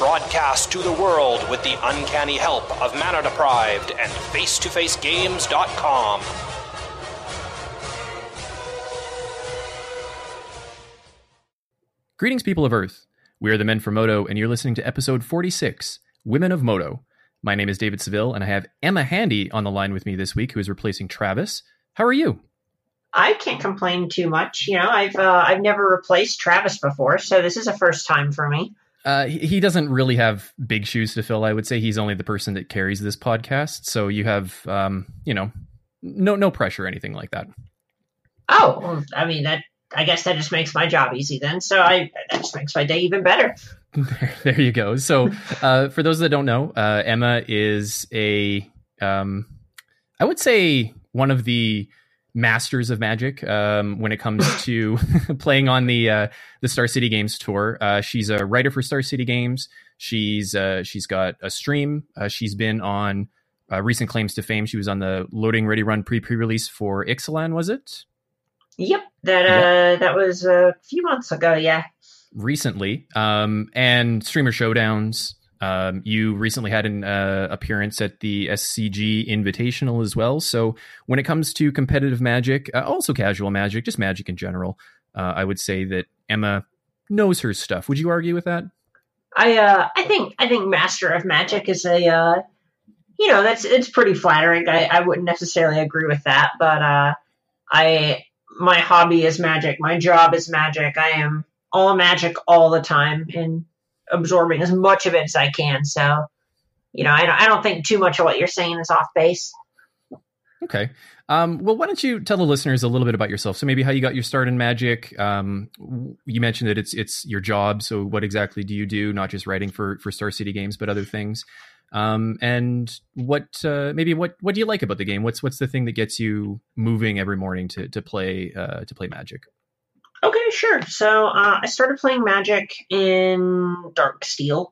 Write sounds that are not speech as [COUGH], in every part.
Broadcast to the world with the uncanny help of Mana Deprived and FaceToFaceGames.com. Greetings, people of Earth. We are the Men from Modo, and you're listening to episode 46 Women of Modo. My name is David Seville, and I have Emma Handy on the line with me this week, who is replacing Travis. How are you? I can't complain too much. You know, I've uh, I've never replaced Travis before, so this is a first time for me. Uh, he doesn't really have big shoes to fill. I would say he's only the person that carries this podcast. So you have, um, you know, no no pressure or anything like that. Oh, well, I mean that. I guess that just makes my job easy then. So I that just makes my day even better. [LAUGHS] There, there you go. So, [LAUGHS] uh, for those that don't know, uh, Emma is a, um, I would say one of the masters of magic um, when it comes [LAUGHS] to [LAUGHS] playing on the uh, the Star City Games tour. Uh, she's a writer for Star City Games. She's uh, she's got a stream. Uh, she's been on uh, recent claims to fame. She was on the Loading Ready Run pre pre release for Ixalan. Was it? Yep, that uh, that was a few months ago. Yeah. recently um, and streamer showdowns um, you recently had an uh, appearance at the scg invitational as well so when it comes to competitive magic uh, also casual magic just magic in general uh, i would say that emma knows her stuff would you argue with that I uh I think I think Master of Magic is a uh you know that's it's pretty flattering. I, I wouldn't necessarily agree with that, but uh I my hobby is magic. My job is magic. I am all magic all the time and absorbing as much of it as I can. So, you know, I don't, I don't think too much of what you're saying is off base. Okay. Um, well, why don't you tell the listeners a little bit about yourself? So maybe how you got your start in magic. Um, you mentioned that it's it's your job. So what exactly do you do? Not just writing for for Star City Games, but other things. Um, and what uh, maybe what what do you like about the game? What's what's the thing that gets you moving every morning to to play uh, to play Magic? Okay, sure. So uh, I started playing Magic in Darksteel,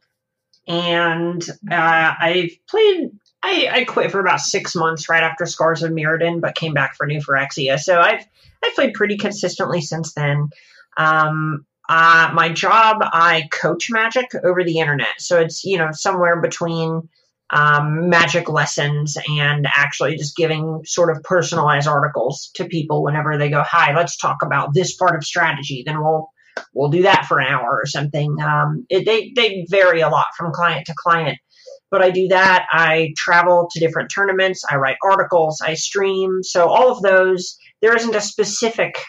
and uh, I've played. I, I quit for about six months right after Scars of Mirrodin, but came back for New Phyrexia. So I've I've played pretty consistently since then. Um, uh, my job, I coach Magic over the internet, so it's you know somewhere between um, magic lessons and actually just giving sort of personalized articles to people whenever they go, "Hi, let's talk about this part of strategy." Then we'll we'll do that for an hour or something. Um, it, they they vary a lot from client to client, but I do that. I travel to different tournaments. I write articles. I stream. So all of those, there isn't a specific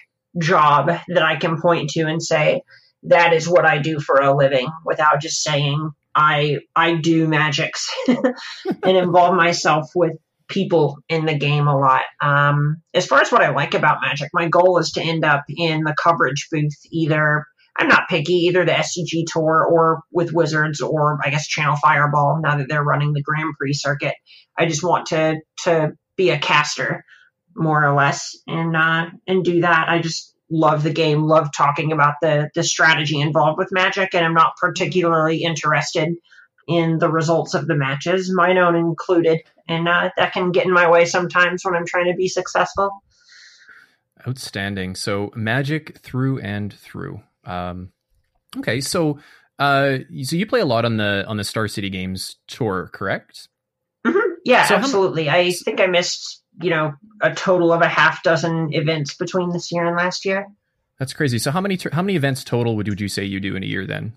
job that I can point to and say that is what I do for a living without just saying I I do magics [LAUGHS] and involve myself with people in the game a lot. Um, as far as what I like about Magic, my goal is to end up in the coverage booth either. I'm not picky, either the SCG tour or with Wizards or I guess Channel Fireball. Now that they're running the Grand Prix circuit, I just want to to be a caster more or less and uh, and do that. I just love the game, love talking about the the strategy involved with Magic, and I'm not particularly interested in the results of the matches, mine own included, and uh, that can get in my way sometimes when I'm trying to be successful. Outstanding. So magic through and through. Um, okay, so uh, so you play a lot on the on the Star City Games tour, correct? hmm Yeah, So how absolutely. I think I missed you know a total of a half dozen events between this year and last year. That's crazy. So how many how many events total would would you say you do in a year then?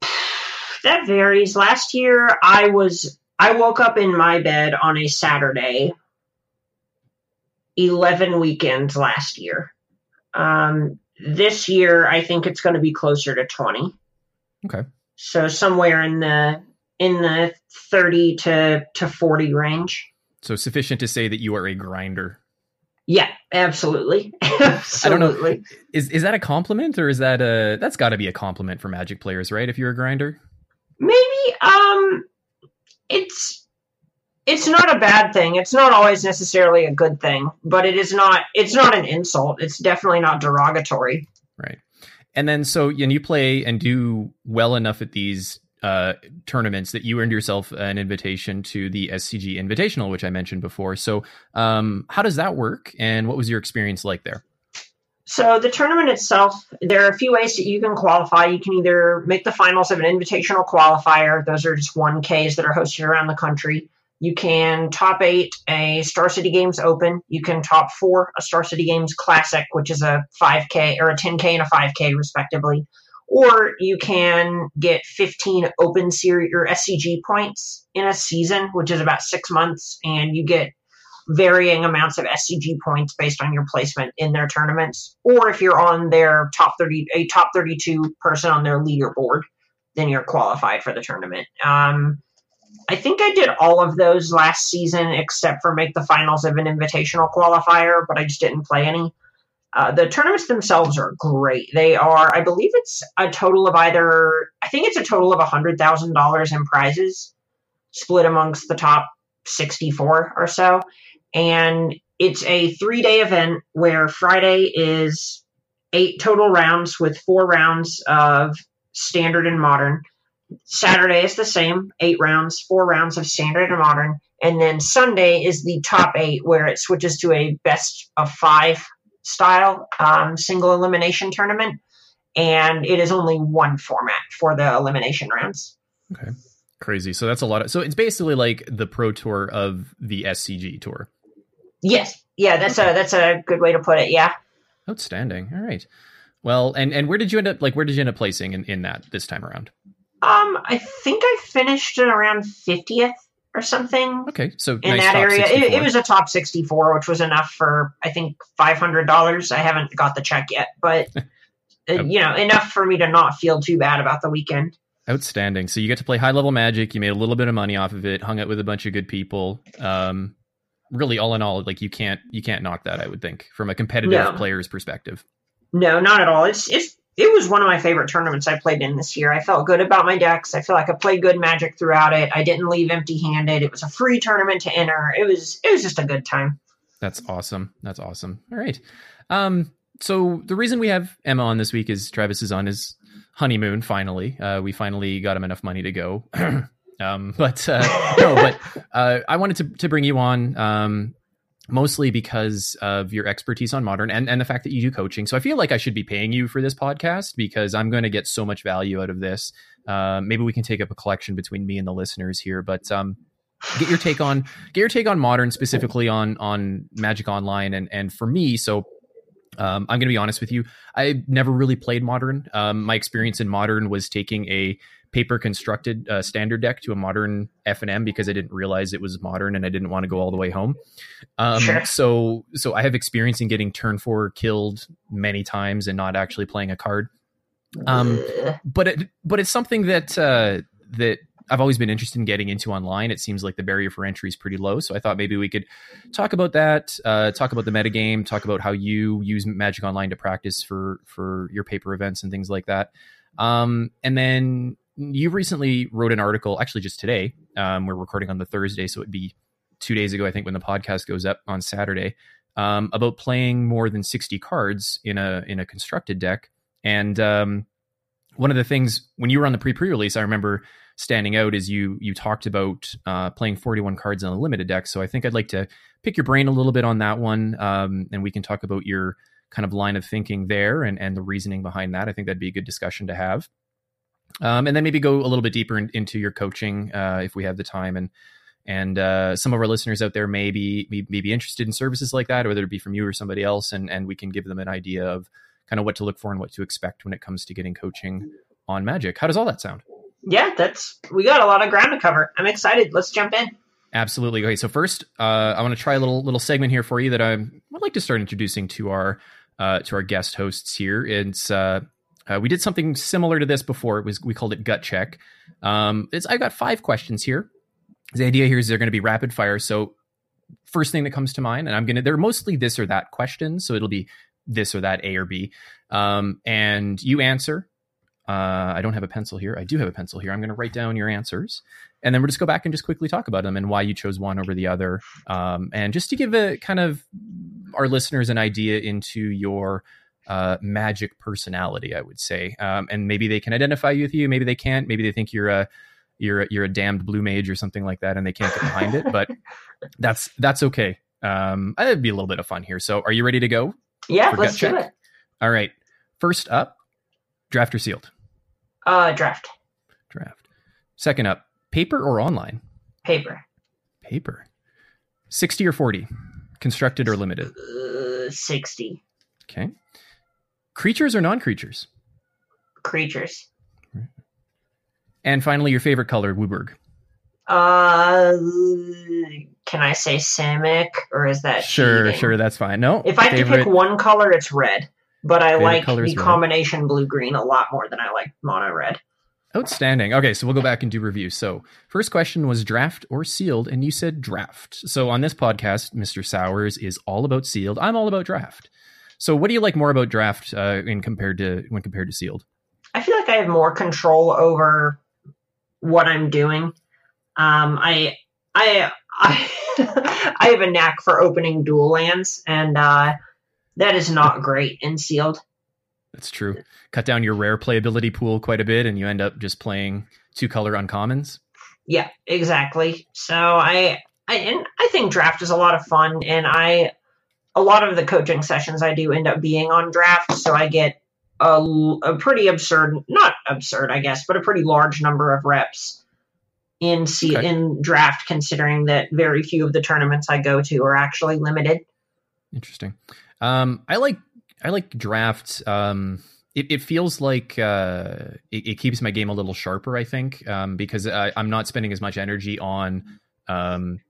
[SIGHS] that varies. Last year, I was I woke up in my bed on a Saturday. Eleven weekends last year. Um, this year, I think it's going to be closer to twenty. Okay. So somewhere in the in the thirty to to forty range. So sufficient to say that you are a grinder. Yeah, absolutely, [LAUGHS] I don't know. Is is that a compliment or is that a that's got to be a compliment for Magic players, right? If you're a grinder. Maybe um, it's it's not a bad thing. It's not always necessarily a good thing, but it is not. It's not an insult. It's definitely not derogatory. Right. And then so and you play and do well enough at these uh, tournaments that you earned yourself an invitation to the SCG Invitational, which I mentioned before. So, um, how does that work, and what was your experience like there? So the tournament itself, there are a few ways that you can qualify. You can either make the finals of an invitational qualifier; those are just one Ks that are hosted around the country. You can top eight a Star City Games Open. You can top four a Star City Games Classic, which is a 5K or a 10K and a 5K respectively. Or you can get 15 Open Series or SCG points in a season, which is about six months, and you get varying amounts of SCG points based on your placement in their tournaments. Or if you're on their top 30, a top 32 person on their leaderboard, then you're qualified for the tournament. Um, I think I did all of those last season except for make the finals of an invitational qualifier, but I just didn't play any. Uh, the tournaments themselves are great. They are, I believe it's a total of either, I think it's a total of $100,000 in prizes split amongst the top 64 or so. And it's a three day event where Friday is eight total rounds with four rounds of standard and modern. Saturday is the same, eight rounds, four rounds of standard and modern. And then Sunday is the top eight, where it switches to a best of five style um, single elimination tournament. And it is only one format for the elimination rounds. Okay. Crazy. So that's a lot of. So it's basically like the pro tour of the SCG tour. Yes. Yeah, that's a that's a good way to put it. Yeah. Outstanding. All right. Well, and and where did you end up? Like, where did you end up placing in, in that this time around? Um, I think I finished around fiftieth or something. Okay, so in nice that area, it, it was a top sixty-four, which was enough for I think five hundred dollars. I haven't got the check yet, but [LAUGHS] uh, you know, enough for me to not feel too bad about the weekend. Outstanding. So you get to play high level magic. You made a little bit of money off of it. Hung out with a bunch of good people. Um, really, all in all, like you can't you can't knock that. I would think from a competitive No. player's perspective. No, not at all. It's it's it was one of my favorite tournaments I played in this year. I felt good about my decks. I feel like I played good magic throughout it. I didn't leave empty handed. It was a free tournament to enter. It was it was just a good time. That's awesome. That's awesome. All right. Um, so the reason we have Emma on this week is Travis is on his honeymoon. Finally, uh, we finally got him enough money to go. [CLEARS THROAT] um, but uh, no, but uh, I wanted to to bring you on. Um, mostly because of your expertise on modern and, and the fact that you do coaching. So I feel like I should be paying you for this podcast because I'm going to get so much value out of this. Uh, maybe we can take up a collection between me and the listeners here, but um, get your take on [LAUGHS] get your take on modern specifically on on Magic Online and and for me, so um, I'm going to be honest with you. I never really played modern. Um, my experience in modern was taking a paper constructed uh, standard deck to a modern F and M because I didn't realize it was modern and I didn't want to go all the way home. Um, Sure. So so I have experience in getting turn four killed many times and not actually playing a card. Um, but it but it's something that uh, that I've always been interested in getting into online. It seems like the barrier for entry is pretty low, so I thought maybe we could talk about that, uh, talk about the metagame, talk about how you use Magic Online to practice for for your paper events and things like that. Um, and then you recently wrote an article, actually just today. Um, we're recording on the Thursday, so it'd be two days ago, I think, when the podcast goes up on Saturday, um, about playing more than sixty cards in a in a constructed deck. And um, one of the things when you were on the pre pre release, I remember standing out is you you talked about uh, playing 41 cards on a limited deck. So I think I'd like to pick your brain a little bit on that one, um, and we can talk about your kind of line of thinking there and and the reasoning behind that. I think that'd be a good discussion to have. Um, and then maybe go a little bit deeper in, into your coaching uh, if we have the time and and uh, some of our listeners out there may be, may, may be interested in services like that, whether it be from you or somebody else, and and we can give them an idea of kind of what to look for and what to expect when it comes to getting coaching on Magic. How does all that sound? Yeah, that's we got a lot of ground to cover. I'm excited. Let's jump in. Absolutely. Okay, so first, uh, I want to try a little little segment here for you that I would like to start introducing to our uh, to our guest hosts here. It's uh, uh, we did something similar to this before. It was we called it gut check. Um, it's I got five questions here. The idea here is they're going to be rapid fire. So first thing that comes to mind, and I'm gonna they're mostly this or that questions. So it'll be this or that A or B, um, and you answer. Uh, I don't have a pencil here. I do have a pencil here. I'm going to write down your answers, and then we'll just go back and just quickly talk about them and why you chose one over the other, um, and just to give a kind of our listeners an idea into your uh, magic personality, I would say, um, and maybe they can identify with you, maybe they can't, maybe they think you're a you're a, you're a damned blue mage or something like that, and they can't get behind it, but [LAUGHS] that's that's okay. Um, it'd be a little bit of fun here. So, are you ready to go? Yeah, let's do check? it. All right. First up, draft or sealed? Uh, draft Draft. Second up, paper or online? paper. Paper. 60 or 40? Constructed or limited? Uh, Sixty Okay. Creatures or non creatures? creatures. And finally, your favorite color, WUBRG. Uh, can I say Simic or is that Sure, cheating? sure, that's fine. No, If I have to pick one color, it's red. But I like the combination blue green a lot more than I like mono red. Outstanding. Okay, so we'll go back and do review. So, first question was draft or sealed, and you said draft. So, on this podcast, Mr. Sowers is all about sealed. I'm all about draft. So, what do you like more about draft uh, in compared to when compared to sealed? I feel like I have more control over what I'm doing. Um, I I I [LAUGHS] I have a knack for opening dual lands, and uh, that is not great in sealed. That's true. Cut down your rare playability pool quite a bit, and you end up just playing two color uncommons. Yeah, exactly. So I I and I think draft is a lot of fun, and I a lot of the coaching sessions I do end up being on draft, so I get a pretty absurd, not absurd, I guess, but a pretty large number of reps in se- Okay. in draft, considering that very few of the tournaments I go to are actually limited. Interesting. Um, I like I like draft. Um, it, it feels like uh, it, it keeps my game a little sharper. I think um, because I, I'm not spending as much energy on um,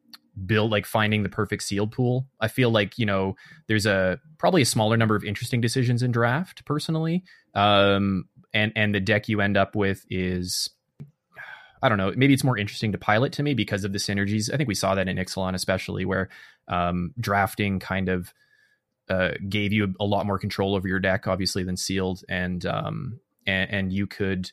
build like finding the perfect sealed pool. I feel like you know there's a probably a smaller number of interesting decisions in draft personally, um, and and the deck you end up with is. I don't know. Maybe it's more interesting to pilot to me because of the synergies. I think we saw that in Ixalan, especially where um, drafting kind of uh, gave you a lot more control over your deck, obviously, than sealed, and um, and, and you could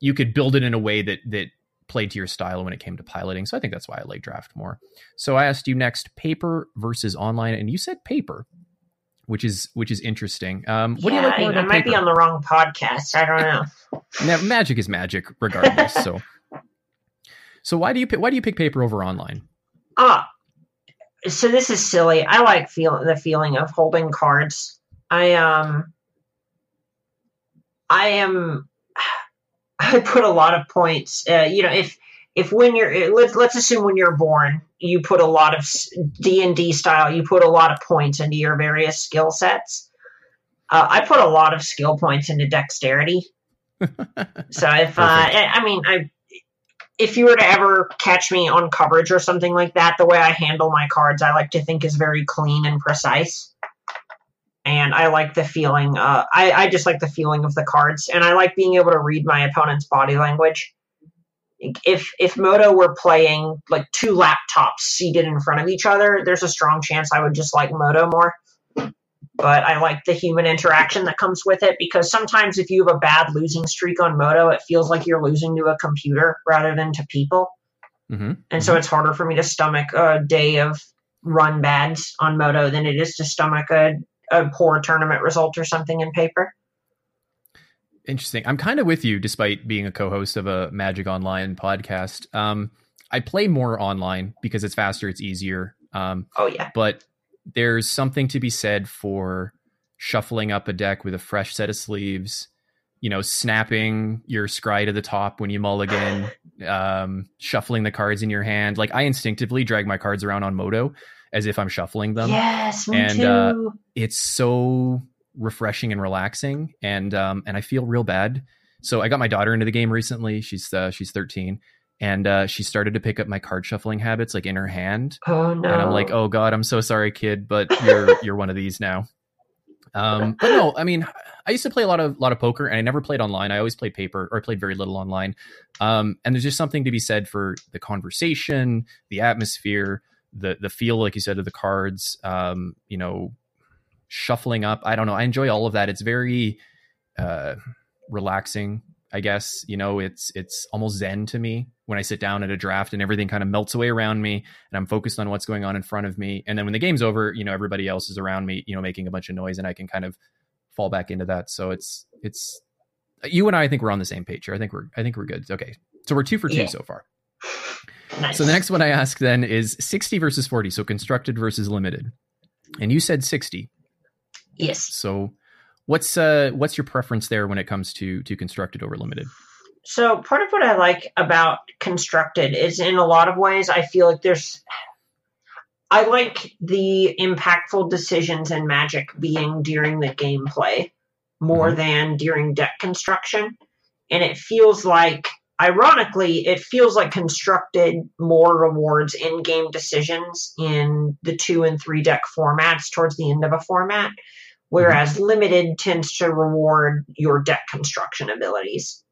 you could build it in a way that that played to your style when it came to piloting. So I think that's why I like draft more. So I asked you next, paper versus online, and you said paper, which is which is interesting. Um, what yeah, do you like more I, I might be on the wrong podcast. I don't know. [LAUGHS] Now, magic is magic, regardless. so, [LAUGHS] so why do you pick, why do you pick paper over online? Ah, so this is silly. I like feel the feeling of holding cards. I um, I am. I put a lot of points. Uh, you know, if if when you're let's let's assume when you're born, you put a lot of D and D style. You put a lot of points into your various skill sets. Uh, I put a lot of skill points into dexterity. [LAUGHS] So if uh, I I mean, I if you were to ever catch me on coverage or something like that, the way I handle my cards, I like to think is very clean and precise. And I like the feeling. Uh, I I just like the feeling of the cards, and I like being able to read my opponent's body language. If if Modo were playing like two laptops seated in front of each other, there's a strong chance I would just like Modo more but I like the human interaction that comes with it because sometimes if you have a bad losing streak on Modo, it feels like you're losing to a computer rather than to people. hmm And so it's harder for me to stomach a day of run bads on Modo than it is to stomach a, a poor tournament result or something in paper. Interesting. I'm kind of with you, despite being a co-host of a Magic Online podcast. Um, I play more online because it's faster, it's easier. Um, Oh, yeah. but there's something to be said for shuffling up a deck with a fresh set of sleeves. You know, snapping your scry to the top when you mulligan, [SIGHS] um, shuffling the cards in your hand. Like I instinctively drag my cards around on Modo as if I'm shuffling them yes, me and, too. uh, it's so refreshing and relaxing and um and I feel real bad. So I got my daughter into the game recently. She's uh, she's 13 and uh she started to pick up my card shuffling habits like in her hand oh, no. and I'm like, "Oh god, I'm so sorry kid, but you're [LAUGHS] you're one of these now." Um but no, I mean, I used to play a lot of lot of poker and I never played online. I always played paper or I played very little online. Um and there's just something to be said for the conversation, the atmosphere, the the feel like you said of the cards, um, you know, shuffling up. I don't know. I enjoy all of that. It's very uh relaxing. I guess you know it's it's almost zen to me when I sit down at a draft and everything kind of melts away around me and I'm focused on what's going on in front of me. And then when the game's over, you know everybody else is around me, you know making a bunch of noise, and I can kind of fall back into that. So it's it's you and I, I think we're on the same page here. I think we're I think we're good. Okay, so we're two for two Yeah. so far. Nice. So the next one I ask then is 60 versus 40, so constructed versus limited. And you said 60. yes. So what's uh what's your preference there when it comes to to constructed over limited? So part of what I like about constructed is in a lot of ways I feel like there's I like the impactful decisions and magic being during the gameplay more Mhm. than during deck construction. And it feels like ironically it feels like constructed more rewards in game decisions in the 2 and 3 deck formats towards the end of a format whereas mm-hmm. limited tends to reward your deck construction abilities.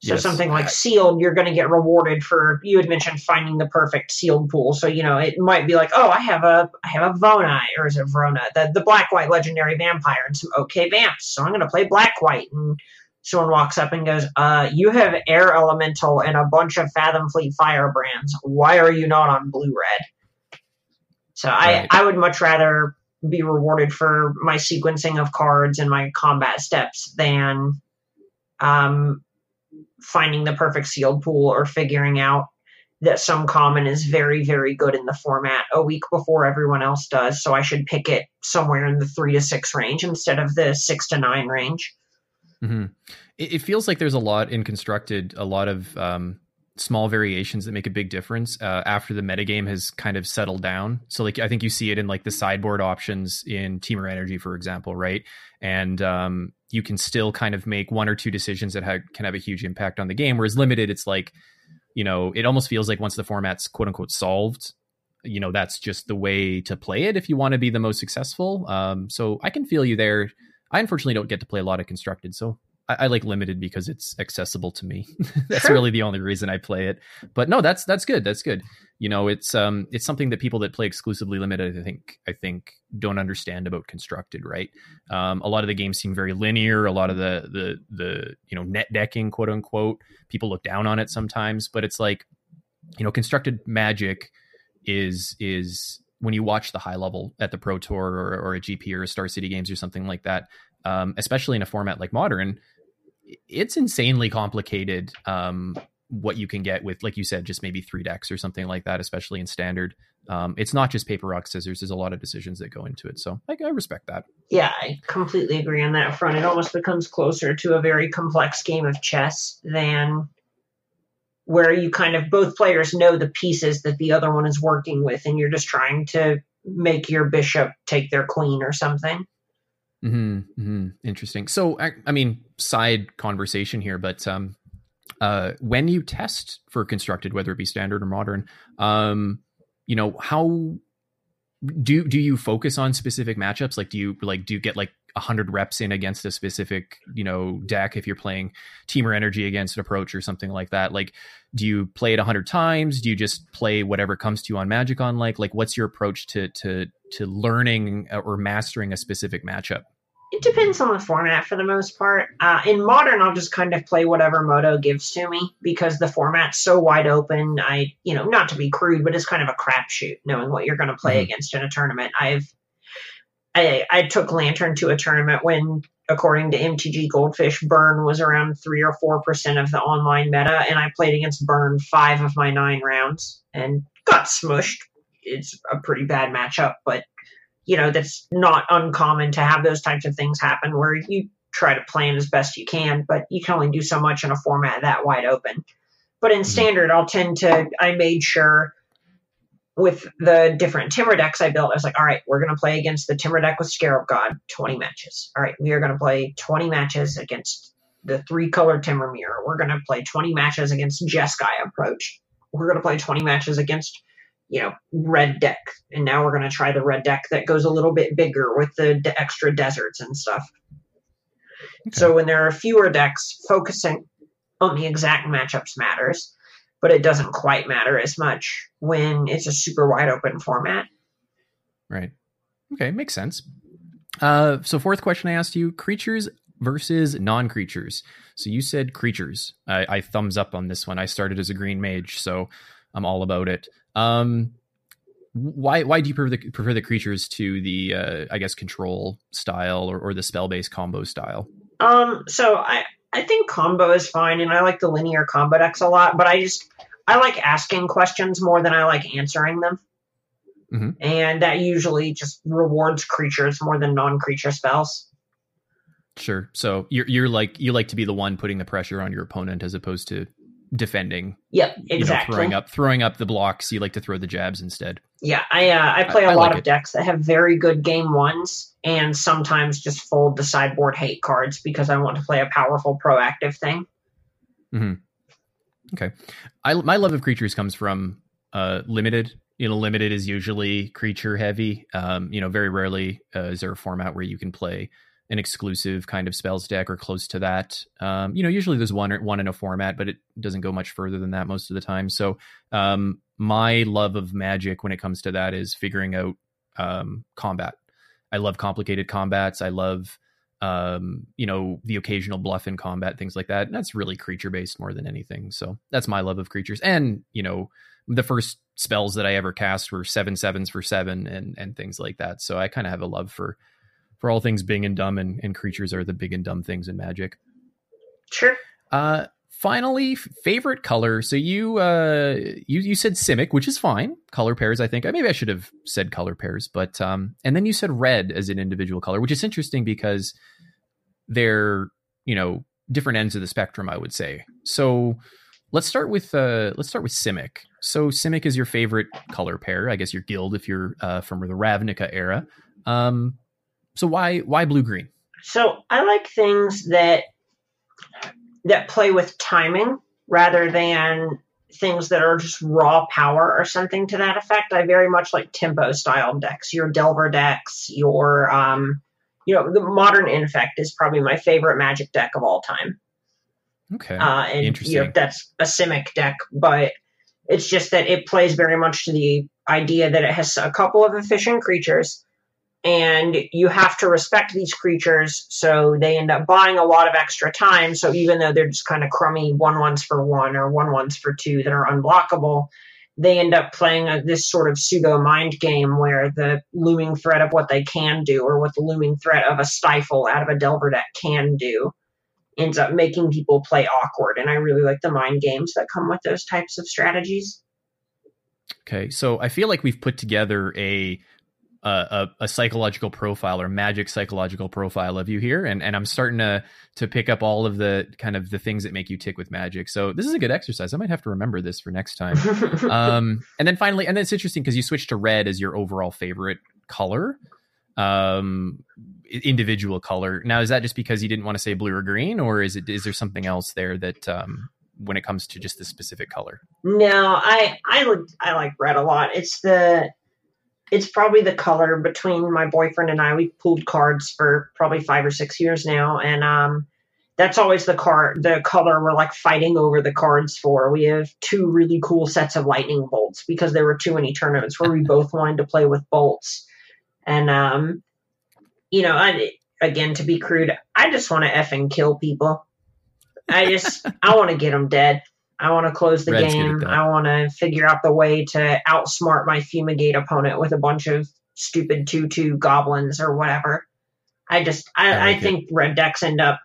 So Yes. something like sealed, you're going to get rewarded for. You had mentioned finding the perfect sealed pool, so you know it might be like, oh, I have a, I have a Vona or is it Vrona, the the black white legendary vampire and some OK vamps, so I'm going to play black white. And someone walks up and goes, uh, you have air elemental and a bunch of Fathom Fleet firebrands. Why are you not on blue red? So I I would much rather be rewarded for my sequencing of cards and my combat steps than um, finding the perfect sealed pool or figuring out that some common is very, very good in the format a week before everyone else does. So I should pick it somewhere in the three to six range instead of the six to nine range. Hmm It, it feels like there's a lot in constructed, a lot of um, small variations that make a big difference uh, after the metagame has kind of settled down. So, like, I think you see it in like the sideboard options in Temur Energy, for example, right? And um, you can still kind of make one or two decisions that ha- can have a huge impact on the game. Whereas limited, it's like, you know, it almost feels like once the format's quote unquote solved, you know, that's just the way to play it if you want to be the most successful. Um, so I can feel you there. I unfortunately don't get to play a lot of constructed, so I, I like limited because it's accessible to me. [LAUGHS] that's Sure. really the only reason I play it. But no, that's that's good. That's good. You know, it's um it's something that people that play exclusively limited, I think, I think don't understand about constructed. Right. Um, a lot of the games seem very linear. A lot of the the the you know net decking, quote unquote, people look down on it sometimes. But it's like, you know, constructed magic is is when you watch the high level at the Pro Tour or, or a GP or a Star City Games or something like that, um, especially in a format like Modern, it's insanely complicated. Um, what you can get with, like you said, just maybe three decks or something like that, especially in Standard. Um, it's not just paper rock scissors. There's a lot of decisions that go into it. So I, I respect that. Yeah, I completely agree on that front. It almost becomes closer to a very complex game of chess than where you kind of both players know the pieces that the other one is working with, and you're just trying to make your bishop take their queen or something. hmm hmm Interesting. So, I, I mean, side conversation here, but um, uh, when you test for constructed, whether it be standard or modern, um, you know, how do do you focus on specific matchups? Like, do you like do you get like hundred reps in against a specific you know deck if you're playing Temur energy against an approach or something like that? Like, do you play it a hundred times? Do you just play whatever comes to you on Magic on like like what's your approach to to to learning or mastering a specific matchup? It depends on the format for the most part. Uh, in modern, I'll just kind of play whatever Modo gives to me because the format's so wide open. I, you know, not to be crude, but it's kind of a crapshoot knowing what you're going to play Mhm. against in a tournament. I've, I, I took Lantern to a tournament when, according to MTG Goldfish, Burn was around three or four percent of the online meta, and I played against Burn five of my nine rounds and got smushed. It's a pretty bad matchup, but you know that's not uncommon to have those types of things happen where you try to plan as best you can but you can only do so much in a format that wide open but in mm-hmm. standard i'll tend to i made sure with the different Temur decks i built i was like all right we're going to play against the Temur deck with scarab god 20 matches. All right we are going to play 20 matches against the three color Temur mirror. We're going to play 20 matches against jeskai approach. We're going to play 20 matches against you know red deck. And now we're going to try the red deck that goes a little bit bigger with the d- extra deserts and stuff. So when there are fewer decks focusing on the exact matchups matters but it doesn't quite matter as much when it's a super wide open format Right. Okay, makes sense. Uh, so fourth question I asked you: creatures versus non creatures. So you said creatures. I, I, thumbs up on this one. I started as a green mage, so I'm all about it. Um, why why do you prefer the prefer the creatures to the uh, I guess control style or, or the spell based combo style? Um, so I I think combo is fine, and I like the linear combo decks a lot. But I just I like asking questions more than I like answering them, mm-hmm. and that usually just rewards creatures more than non creature spells. Sure. So you're you're like you like to be the one putting the pressure on your opponent as opposed to defending. Yep, exactly. You know, throwing up throwing up the blocks. You like to throw the jabs instead. Yeah, I uh, I play a I, I lot like of it. decks that have very good game ones and sometimes just fold the sideboard hate cards because I want to play a powerful proactive thing. hmm Okay, I my love of creatures comes from uh, limited. You know, limited is usually creature heavy. Um, you know, very rarely uh, is there a format where you can play an exclusive kind of spells deck or close to that. Um, you know, usually there's one one in a format, but it doesn't go much further than that most of the time. So, um, my love of Magic when it comes to that is figuring out um, combat. I love complicated combats. I love, um, you know, the occasional bluff in combat, things like that. And that's really creature based more than anything. So that's my love of creatures. And you know, the first spells that I ever cast were seven sevens for seven and and things like that. So I kind of have a love for for all things big and dumb, and, and creatures are the big and dumb things in Magic. Sure. Uh, finally, favorite color. So you uh, you you said Simic, which is fine. Color pairs, I think. Maybe I should have said color pairs, but um, and then you said red as an individual color, which is interesting because they're you know different ends of the spectrum. I would say. So let's start with uh, let's start with Simic. So Simic is your favorite color pair, I guess your guild if you're uh, from the Ravnica era. Um, so why why blue green? So I like things that that play with timing rather than things that are just raw power or something to that effect. I very much like tempo style decks. Your Delver decks, your um, you know, the modern infect is probably my favorite magic deck of all time. Okay. Uh, and Interesting. You know, that's a Simic deck, but it's just that it plays very much to the idea that it has a couple of efficient creatures and you have to respect these creatures so they end up buying a lot of extra time. So even though they're just kind of crummy one ones for one or one ones for two that are unblockable they end up playing a, this sort of pseudo mind game where the looming threat of what they can do or what the looming threat of a stifle out of a delver deck can do ends up making people play awkward. And i really like the mind games that come with those types of strategies. Okay so i feel like we've put together a a, a, psychological profile or magic psychological profile of you here. And, and i'm starting to to pick up all of the kind of the things that make you tick with magic. So this is a good exercise. I might have to remember this for next time. [LAUGHS] Um, and then finally and then it's interesting because you switched to red as your overall favorite color um, individual color. Now is that just because you didn't want to say blue or green or is it is there something else there that um, when it comes to just the specific color? No i i i like red a lot. It's the it's probably the color between my boyfriend and I. We've pulled cards for probably five or six years now, and um, that's always the card, the color we're like fighting over the cards for. We have two really cool sets of lightning bolts because there were too many tournaments where we both wanted to play with bolts, and um, you know, I, again to be crude, I just want to effing kill people. I just I want to get them dead. I want to close the Red's game. I want to figure out the way to outsmart my fumigate opponent with a bunch of stupid two-two goblins or whatever. I just I, I, I think red decks end up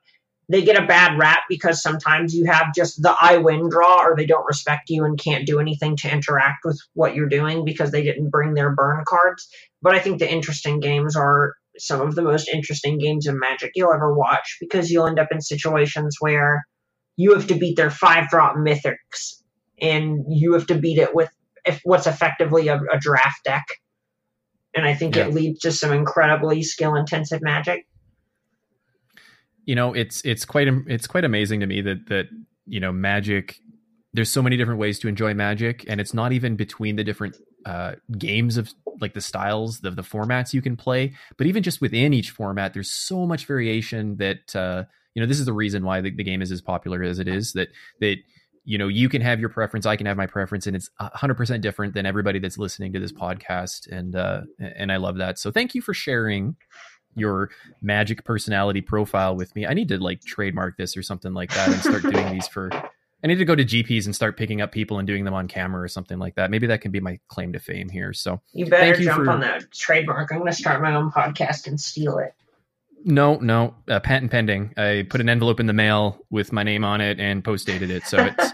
they get a bad rap because sometimes you have just the I win draw or they don't respect you and can't do anything to interact with what you're doing because they didn't bring their burn cards. But I think the interesting games are some of the most interesting games of Magic you'll ever watch because you'll end up in situations where you have to beat their five drop mythics, and you have to beat it with if what's effectively a, a draft deck. And I think yeah. it leads to some incredibly skill intensive magic. You know, it's it's quite it's quite amazing to me that that you know magic. There's so many different ways to enjoy magic, and it's not even between the different uh, games of like the styles, the the formats you can play, but even just within each format, there's so much variation that. Uh, you know this is the reason why the, the game is as popular as it is that that you know you can have your preference i can have my preference and it's 100% different than everybody that's listening to this podcast and uh and i love that so thank you for sharing your magic personality profile with me. I need to like trademark this or something like that and start doing these for I need to go to GPs and start picking up people and doing them on camera or something like that. Maybe that can be my claim to fame here. So you better you jump for... on that trademark. I'm going to start my own podcast and steal it. No, no, uh, patent pending. I put an envelope in the mail with my name on it and post dated it, so it's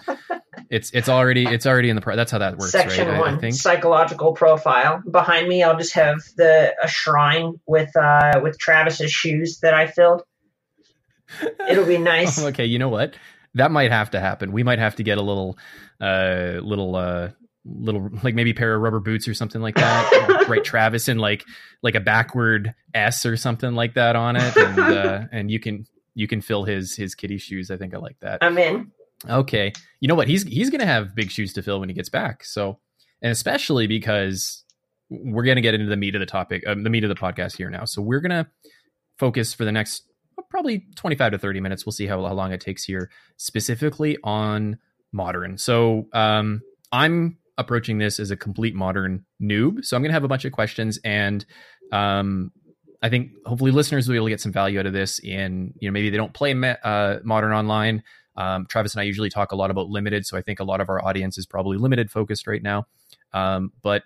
[LAUGHS] it's it's already it's already in the. Pro- that's how that works. Section right? one, I, I psychological profile. Behind me, I'll just have the a shrine with uh with Travis's shoes that I filled. It'll be [LAUGHS] nice. okay, you know what? that might have to happen. We might have to get a little, uh, little, uh, little like maybe pair of rubber boots or something like that. [LAUGHS] right, Travis in like like a backward S or something like that on it, and uh, [LAUGHS] and you can you can fill his his kitty shoes. I think I like that. I'm in. Okay, you know what? He's he's gonna have big shoes to fill when he gets back. So, and especially because we're gonna get into the meat of the topic, um, the meat of the podcast here now. So we're gonna focus for the next probably 25 to 30 minutes. We'll see how, how long it takes here, specifically on modern. So um, I'm approaching this as a complete modern noob. So I'm going to have a bunch of questions and um, I think hopefully listeners will be able to get some value out of this. In you know maybe they don't play uh, modern online. Um, Travis and I usually talk a lot about limited, so I think a lot of our audience is probably limited focused right now. Um, but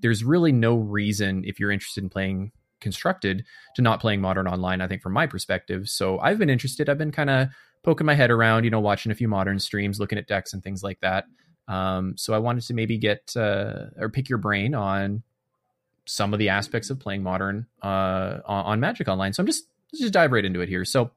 there's really no reason if you're interested in playing constructed to not playing modern online i think from my perspective so i've been interested i've been kind of poking my head around you know watching a few modern streams looking at decks and things like that um, so i wanted to maybe get uh, or pick your brain on some of the aspects of playing modern uh, on, magic online so i'm just let's just dive right into it here so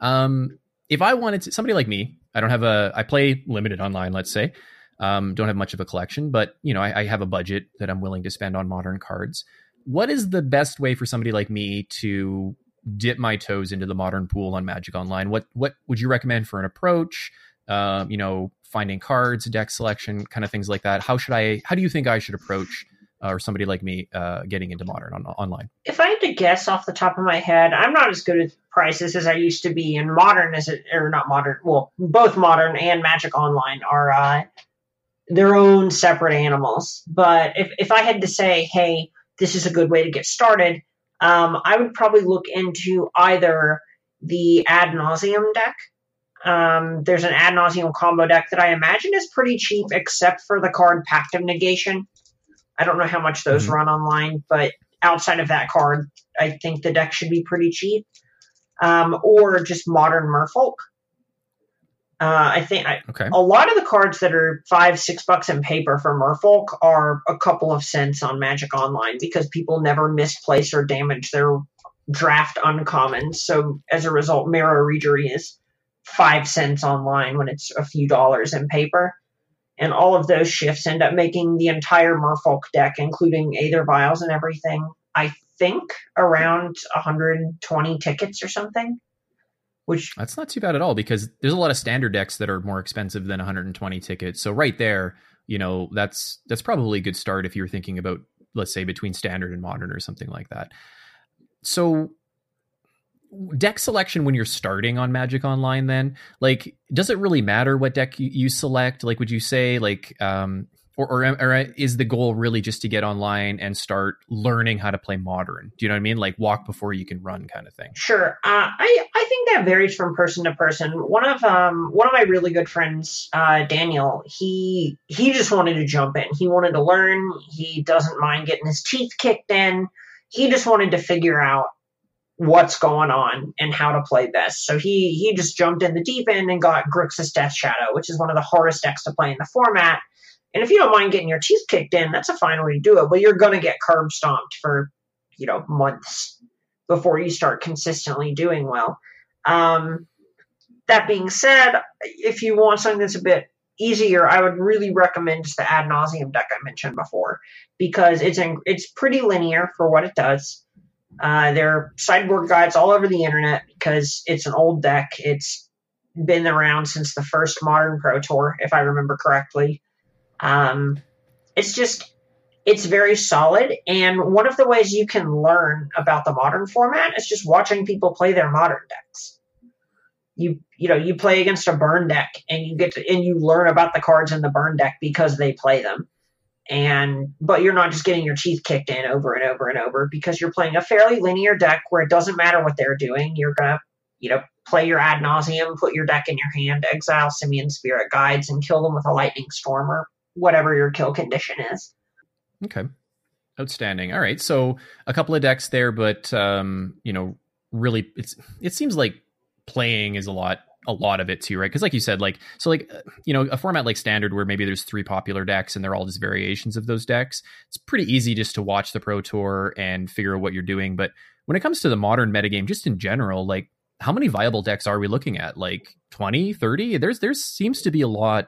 um, if i wanted to somebody like me i don't have a i play limited online let's say um, don't have much of a collection but you know I, I have a budget that i'm willing to spend on modern cards what is the best way for somebody like me to dip my toes into the modern pool on Magic Online? What what would you recommend for an approach? Um, you know, finding cards, deck selection, kind of things like that. How should I? How do you think I should approach? Uh, or somebody like me uh, getting into modern on, online? If I had to guess off the top of my head, I'm not as good at prices as I used to be. And modern is it or not modern? Well, both modern and Magic Online are uh, their own separate animals. But if if I had to say, hey, this is a good way to get started. Um, I would probably look into either the ad nauseam deck. Um, there's an ad nauseam combo deck that I imagine is pretty cheap, except for the card Pact of Negation. I don't know how much those mm-hmm. run online, but outside of that card, I think the deck should be pretty cheap. Um, or just modern Merfolk. Uh, I think I, okay. a lot of the cards that are five, six bucks in paper for Merfolk are a couple of cents on Magic Online because people never misplace or damage their draft uncommons. So as a result, Merrow Reejerey is five cents online when it's a few dollars in paper. And all of those shifts end up making the entire Merfolk deck, including Aether Vials and everything, I think around 120 tickets or something. Which that's not too bad at all because there's a lot of standard decks that are more expensive than 120 tickets. So right there, you know, that's that's probably a good start if you're thinking about let's say between standard and modern or something like that. So deck selection when you're starting on Magic Online then, like does it really matter what deck you, select? Like would you say like um or, or, or is the goal really just to get online and start learning how to play modern? Do you know what I mean? Like walk before you can run, kind of thing. Sure. Uh, I I think that varies from person to person. One of um one of my really good friends, uh, Daniel, he he just wanted to jump in. He wanted to learn. He doesn't mind getting his teeth kicked in. He just wanted to figure out what's going on and how to play this. So he he just jumped in the deep end and got Grixis Death Shadow, which is one of the hardest decks to play in the format and if you don't mind getting your teeth kicked in, that's a fine way to do it. But you're to get curb stomped for, you know, months before you start consistently doing well. Um, that being said, if you want something that's a bit easier, I would really recommend just the ad nauseam deck I mentioned before because it's in, it's pretty linear for what it does. Uh, there are sideboard guides all over the internet because it's an old deck. It's been around since the first Modern Pro Tour, if I remember correctly. Um, it's just it's very solid and one of the ways you can learn about the modern format is just watching people play their modern decks you you know you play against a burn deck and you get to, and you learn about the cards in the burn deck because they play them and but you're not just getting your teeth kicked in over and over and over because you're playing a fairly linear deck where it doesn't matter what they're doing. You're gonna, you know, play your ad nauseam, put your deck in your hand, exile simian spirit guides, and kill them with a lightning storm or whatever your kill condition is. Okay. Outstanding. All right. So a couple of decks there, but um, you know, really it's it seems like playing is a lot a lot of it too, right? Because like you said, like so like uh, you know, a format like standard where maybe there's three popular decks and they're all just variations of those decks. It's pretty easy just to watch the pro tour and figure out what you're doing. But when it comes to the modern metagame, just in general, like how many viable decks are we looking at? Like 20, 30? There's there seems to be a lot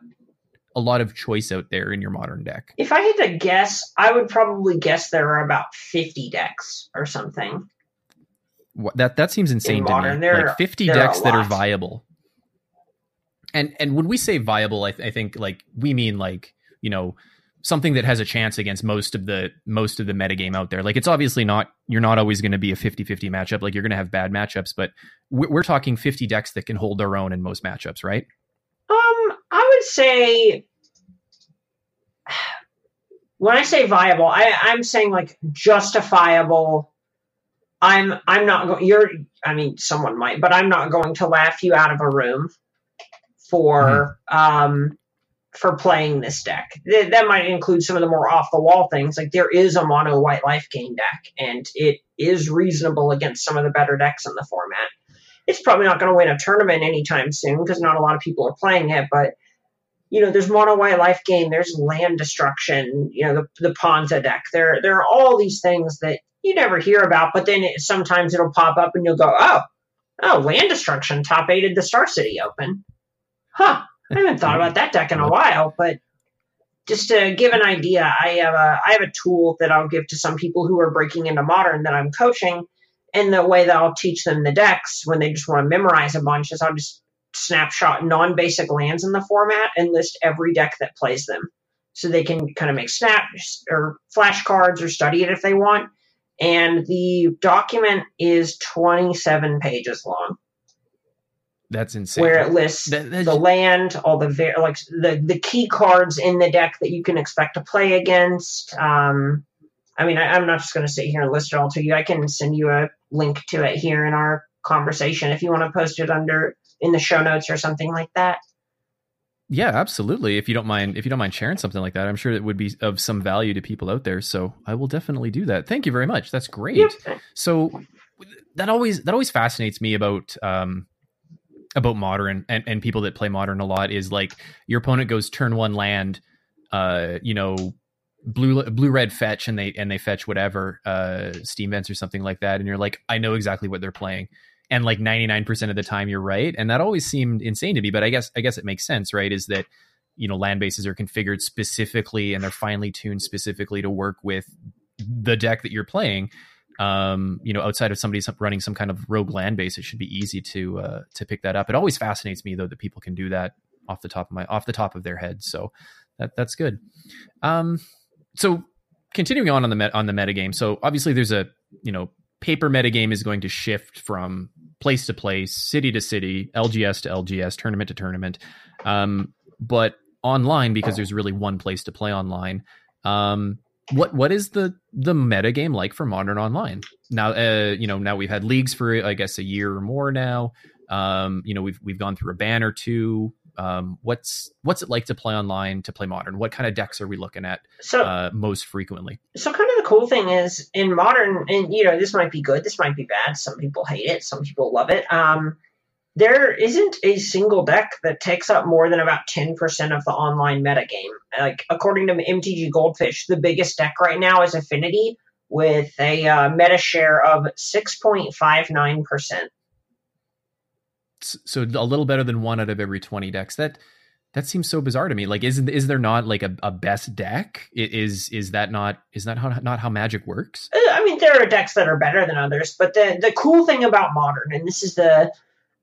a lot of choice out there in your modern deck. If I had to guess, I would probably guess there are about 50 decks or something. What, that that seems insane to me. Like 50 decks that are viable. And and when we say viable, I, th- I think like we mean like, you know, something that has a chance against most of the most of the metagame out there. Like it's obviously not you're not always going to be a 50-50 matchup. Like you're going to have bad matchups, but we're talking 50 decks that can hold their own in most matchups, right? Um, I would say when I say viable, I, I'm saying like justifiable. I'm I'm not going. You're. I mean, someone might, but I'm not going to laugh you out of a room for mm-hmm. um for playing this deck. Th- that might include some of the more off the wall things. Like there is a mono white life gain deck, and it is reasonable against some of the better decks in the format. It's probably not going to win a tournament anytime soon because not a lot of people are playing it, but you know, there's mono white life gain, there's land destruction, you know, the, the Ponza deck. There, there are all these things that you never hear about, but then it, sometimes it'll pop up and you'll go, oh, oh, land destruction top eighted the Star City Open. Huh. I haven't thought about that deck in a while, but just to give an idea, I have a I have a tool that I'll give to some people who are breaking into modern that I'm coaching. And the way that I'll teach them the decks when they just want to memorize a bunch is I'll just snapshot non-basic lands in the format and list every deck that plays them so they can kind of make snaps or flashcards or study it if they want and the document is 27 pages long that's insane where it lists that, the land all the ver- like the the key cards in the deck that you can expect to play against um i mean I, i'm not just going to sit here and list it all to you i can send you a link to it here in our conversation if you want to post it under in the show notes or something like that. Yeah, absolutely. If you don't mind, if you don't mind sharing something like that, I'm sure it would be of some value to people out there. So I will definitely do that. Thank you very much. That's great. Yep. So that always that always fascinates me about um, about modern and, and people that play modern a lot is like your opponent goes turn one land, uh, you know, blue blue red fetch and they and they fetch whatever uh steam vents or something like that, and you're like, I know exactly what they're playing. And like 99% of the time you're right. And that always seemed insane to me but i guess i guess it makes sense right? Is that you know land bases are configured specifically and they're finely tuned specifically to work with the deck that you're playing um you know outside of somebody running some kind of rogue land base it should be easy to uh to pick that up it always fascinates me though that people can do that off the top of my off the top of their head so that that's good um so continuing on on the met on the metagame so obviously there's a you know paper metagame is going to shift from place to place, city to city, LGS to LGS, tournament to tournament. Um, but online, because there's really one place to play online. Um, what what is the the meta game like for modern online now uh you know now we've had leagues for i guess a year or more now um you know we've we've gone through a ban or two um, what's what's it like to play online to play modern? What kind of decks are we looking at so, uh, most frequently? So, kind of the cool thing is in modern, and you know, this might be good, this might be bad. Some people hate it, some people love it. Um, there isn't a single deck that takes up more than about 10% of the online metagame. Like, according to MTG Goldfish, the biggest deck right now is Affinity with a uh, meta share of 6.59% so a little better than one out of every 20 decks. That that seems so bizarre to me. Like is is there not like a, a best deck? Is is that not is that how, not how magic works? Uh, i mean there are decks that are better than others but the the cool thing about modern and this is the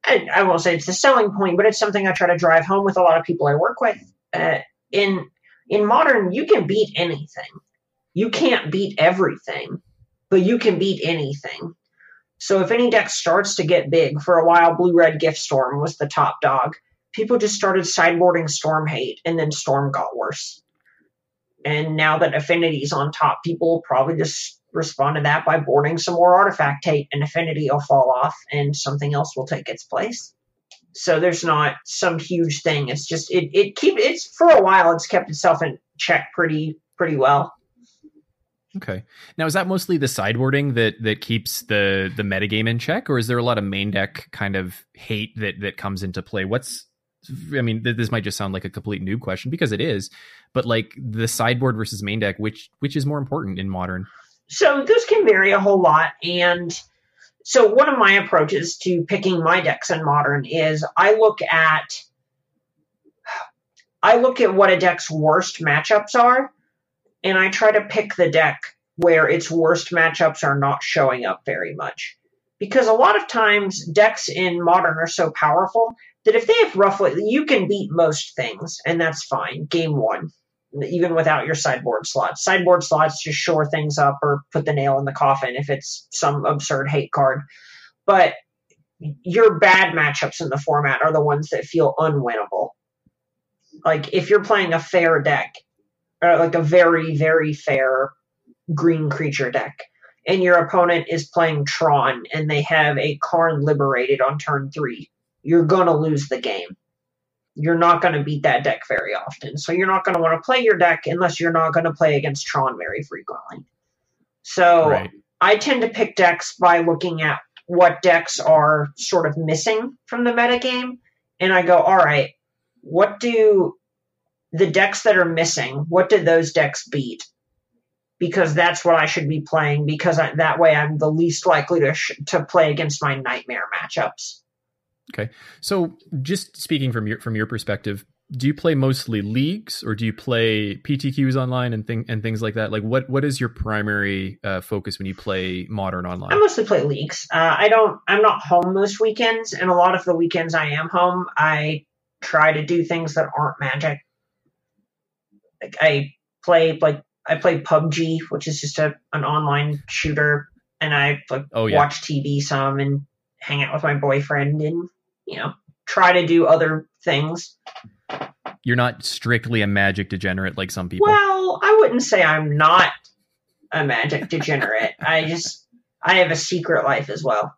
I, I won't say it's the selling point but it's something i try to drive home with a lot of people i work with uh, in in modern you can beat anything you can't beat everything but you can beat anything so if any deck starts to get big, for a while, Blue Red Gift Storm was the top dog. People just started sideboarding Storm Hate, and then Storm got worse. And now that Affinity's on top, people will probably just respond to that by boarding some more artifact hate, and Affinity will fall off, and something else will take its place. So there's not some huge thing. It's just it it keep it's for a while. It's kept itself in check pretty pretty well. Okay. Now is that mostly the sideboarding that that keeps the the metagame in check, or is there a lot of main deck kind of hate that that comes into play? What's I mean, this might just sound like a complete noob question because it is, but like the sideboard versus main deck, which which is more important in modern? So those can vary a whole lot, and so one of my approaches to picking my decks in modern is I look at I look at what a deck's worst matchups are, and I try to pick the deck where its worst matchups are not showing up very much. Because a lot of times decks in modern are so powerful that if they have roughly you can beat most things, and that's fine. Game one. Even without your sideboard slots. Sideboard slots just shore things up or put the nail in the coffin if it's some absurd hate card. But your bad matchups in the format are the ones that feel unwinnable. Like if you're playing a fair deck, or like a very, very fair green creature deck, and your opponent is playing Tron and they have a Karn liberated on turn three, you're gonna lose the game. You're not gonna beat that deck very often. So you're not gonna want to play your deck unless you're not gonna play against Tron very frequently. So Right. I tend to pick decks by looking at what decks are sort of missing from the metagame. And I go, all right, what do the decks that are missing, what do those decks beat? Because that's what I should be playing, because I, that way I'm the least likely to, sh- to play against my nightmare matchups. So, just speaking from your from your perspective, do you play mostly leagues or do you play PTQs online and thing and things like that? Like, what what is your primary uh, focus when you play modern online? I mostly play leagues. Uh, I don't. I'm not home most weekends, and a lot of the weekends I am home, I try to do things that aren't Magic. Like I play like I play PUBG, which is just a an online shooter, and I like Oh, yeah. watch TV some and hang out with my boyfriend, and you know try to do other things. You're not strictly a Magic degenerate like some people. Well, I wouldn't say I'm not a Magic degenerate. I just I have a secret life as well.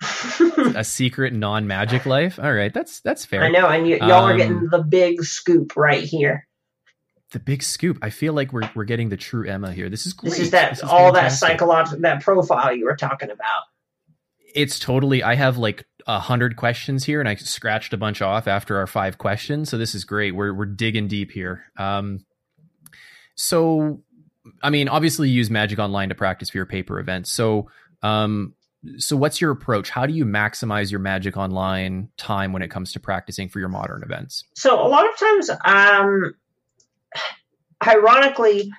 [LAUGHS] a secret non-Magic life. All right, that's that's fair. I know, and you, y'all are Um, getting the big scoop right here. The big scoop. I feel like we're we're getting the true Emma here. This is great. This is that This all that psychological that profile you were talking about. It's totally i have like a hundred questions here and i scratched a bunch off after our five questions so this is great. We're, we're digging deep here. Um, so i mean obviously you use magic online to practice for your paper events. So um, so what's your approach? How do you maximize your magic online time when it comes to practicing for your modern events? So a lot of times, um, ironically,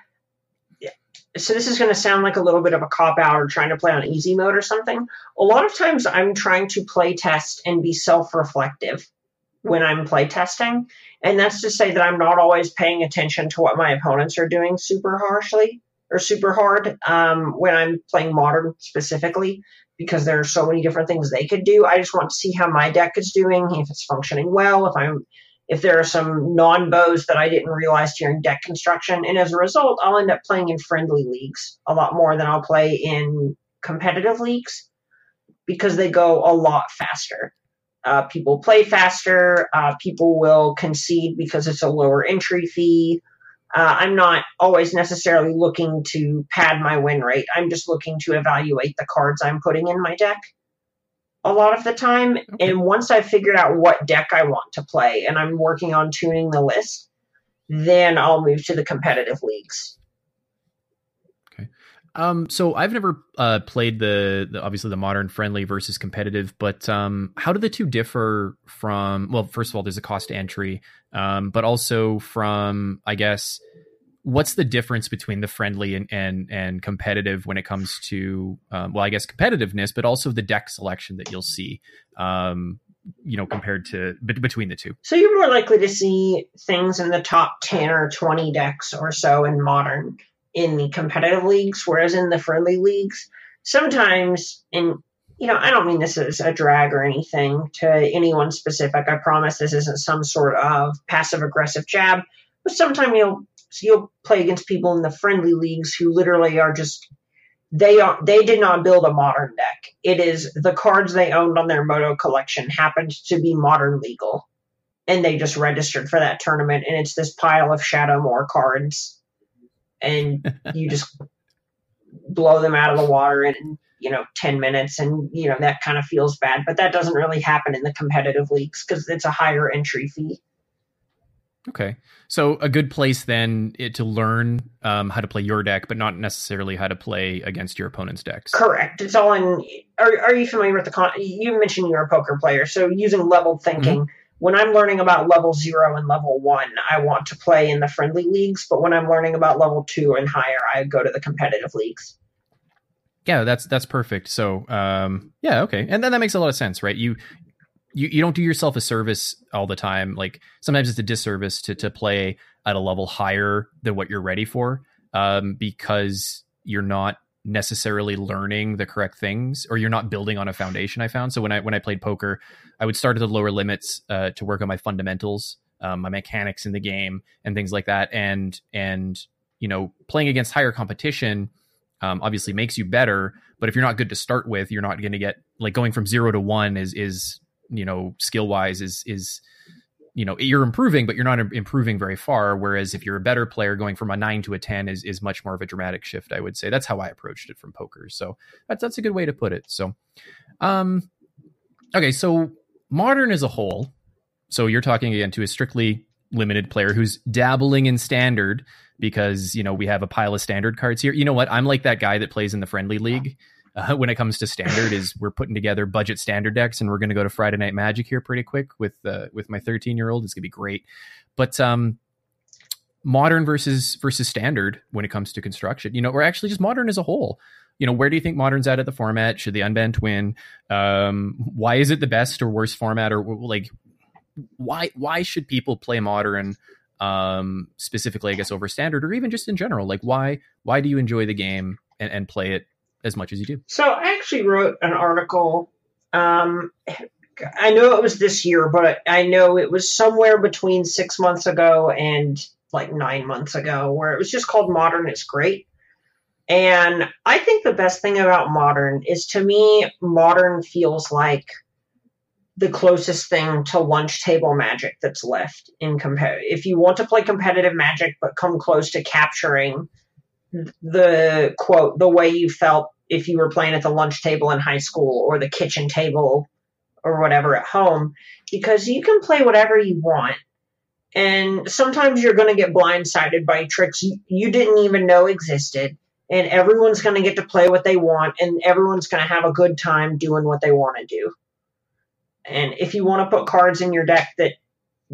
so this is going to sound like a little bit of a cop out or trying to play on easy mode or something. A lot of times, I'm trying to play test and be self reflective when I'm play testing, and that's to say that I'm not always paying attention to what my opponents are doing super harshly or super hard um, when I'm playing modern specifically because there are so many different things they could do. I just want to see how my deck is doing, if it's functioning well, if I'm if there are some nonbos that I didn't realize during deck construction, and as a result, I'll end up playing in friendly leagues a lot more than I'll play in competitive leagues because they go a lot faster. Uh, people play faster. Uh, people will concede because it's a lower entry fee. Uh, I'm not always necessarily looking to pad my win rate. I'm just looking to evaluate the cards I'm putting in my deck a lot of the time. And once I've figured out what deck I want to play and I'm working on tuning the list, then I'll move to the competitive leagues. Okay. Um, so i've never uh, played the, the obviously the modern friendly versus competitive but um, how do the two differ from well first of all there's a cost to entry um, but also from i guess what's the difference between the friendly and and, and competitive when it comes to um, well i guess competitiveness but also the deck selection that you'll see um, you know compared to bet between the two So you're more likely to see things in the top 10 or 20 decks or so in modern in the competitive leagues, whereas in the friendly leagues, sometimes, and you know, I don't mean this as a drag or anything to anyone specific. I promise this isn't some sort of passive aggressive jab, but sometimes you'll So you'll play against people in the friendly leagues who literally are just they are they did not build a modern deck. It is the cards they owned on their Modo collection happened to be modern legal. And they just registered for that tournament and it's this pile of Shadowmoor cards. And [LAUGHS] you just blow them out of the water in, you know, 10 minutes and you know that kind of feels bad, but that doesn't really happen in the competitive leagues cuz it's a higher entry fee. Okay. So a good place then it, to learn um, how to play your deck, but not necessarily how to play against your opponent's decks. Correct. It's all in. Are, are you familiar with the con? You mentioned you're a poker player, so using leveled thinking. Mm-hmm. When I'm learning about level zero and level one, I want to play in the friendly leagues. But when I'm learning about level two and higher, I go to the competitive leagues. Yeah, that's that's perfect. So, um, yeah, okay, and then that makes a lot of sense, right? You you, you don't do yourself a service all the time. Like sometimes it's a disservice to to play at a level higher than what you're ready for, um, because you're not necessarily learning the correct things or you're not building on a foundation. I found so when I when I played poker, I would start at the lower limits uh, to work on my fundamentals, um, my mechanics in the game, and things like that. And and you know playing against higher competition. Um, obviously makes you better, but if you're not good to start with, you're not going to get like going from zero to one is is you know skill wise is is you know you're improving but you're not improving very far. Whereas if you're a better player going from a 9 to a 10 is is much more of a dramatic shift i would say. That's how i approached it from poker. So that's that's a good way to put it. So um okay so modern as a whole so you're talking again to a strictly limited player who's dabbling in standard because you know we have a pile of standard cards here. You know what? I'm like that guy that plays in the friendly league uh, [LAUGHS] when it comes to standard is we're putting together budget standard decks and we're going to go to Friday Night Magic here pretty quick with uh, with my 13 year old. It's going to be great. But um, modern versus versus standard when it comes to construction, you know, or actually just modern as a whole. You know, where do you think modern's at at the format? Should the unbanned win? Um, why is it the best or worst format? Or like, why why should people play modern? Um, specifically, I guess over standard, or even just in general. Like, why why do you enjoy the game and, and play it as much as you do. So I actually wrote an article. Um, I know it was this year, but I know it was somewhere between six months ago and like nine months ago, where it was just called Modern is Great. And I think the best thing about Modern is to me, Modern feels like the closest thing to lunch table magic that's left in competitive. If you want to play competitive magic but come close to capturing the quote the way you felt if you were playing at the lunch table in high school or the kitchen table or whatever at home because you can play whatever you want. And sometimes you're going to get blindsided by tricks you, didn't even know existed and everyone's going to get to play what they want and everyone's going to have a good time doing what they want to do. And if you want to put cards in your deck that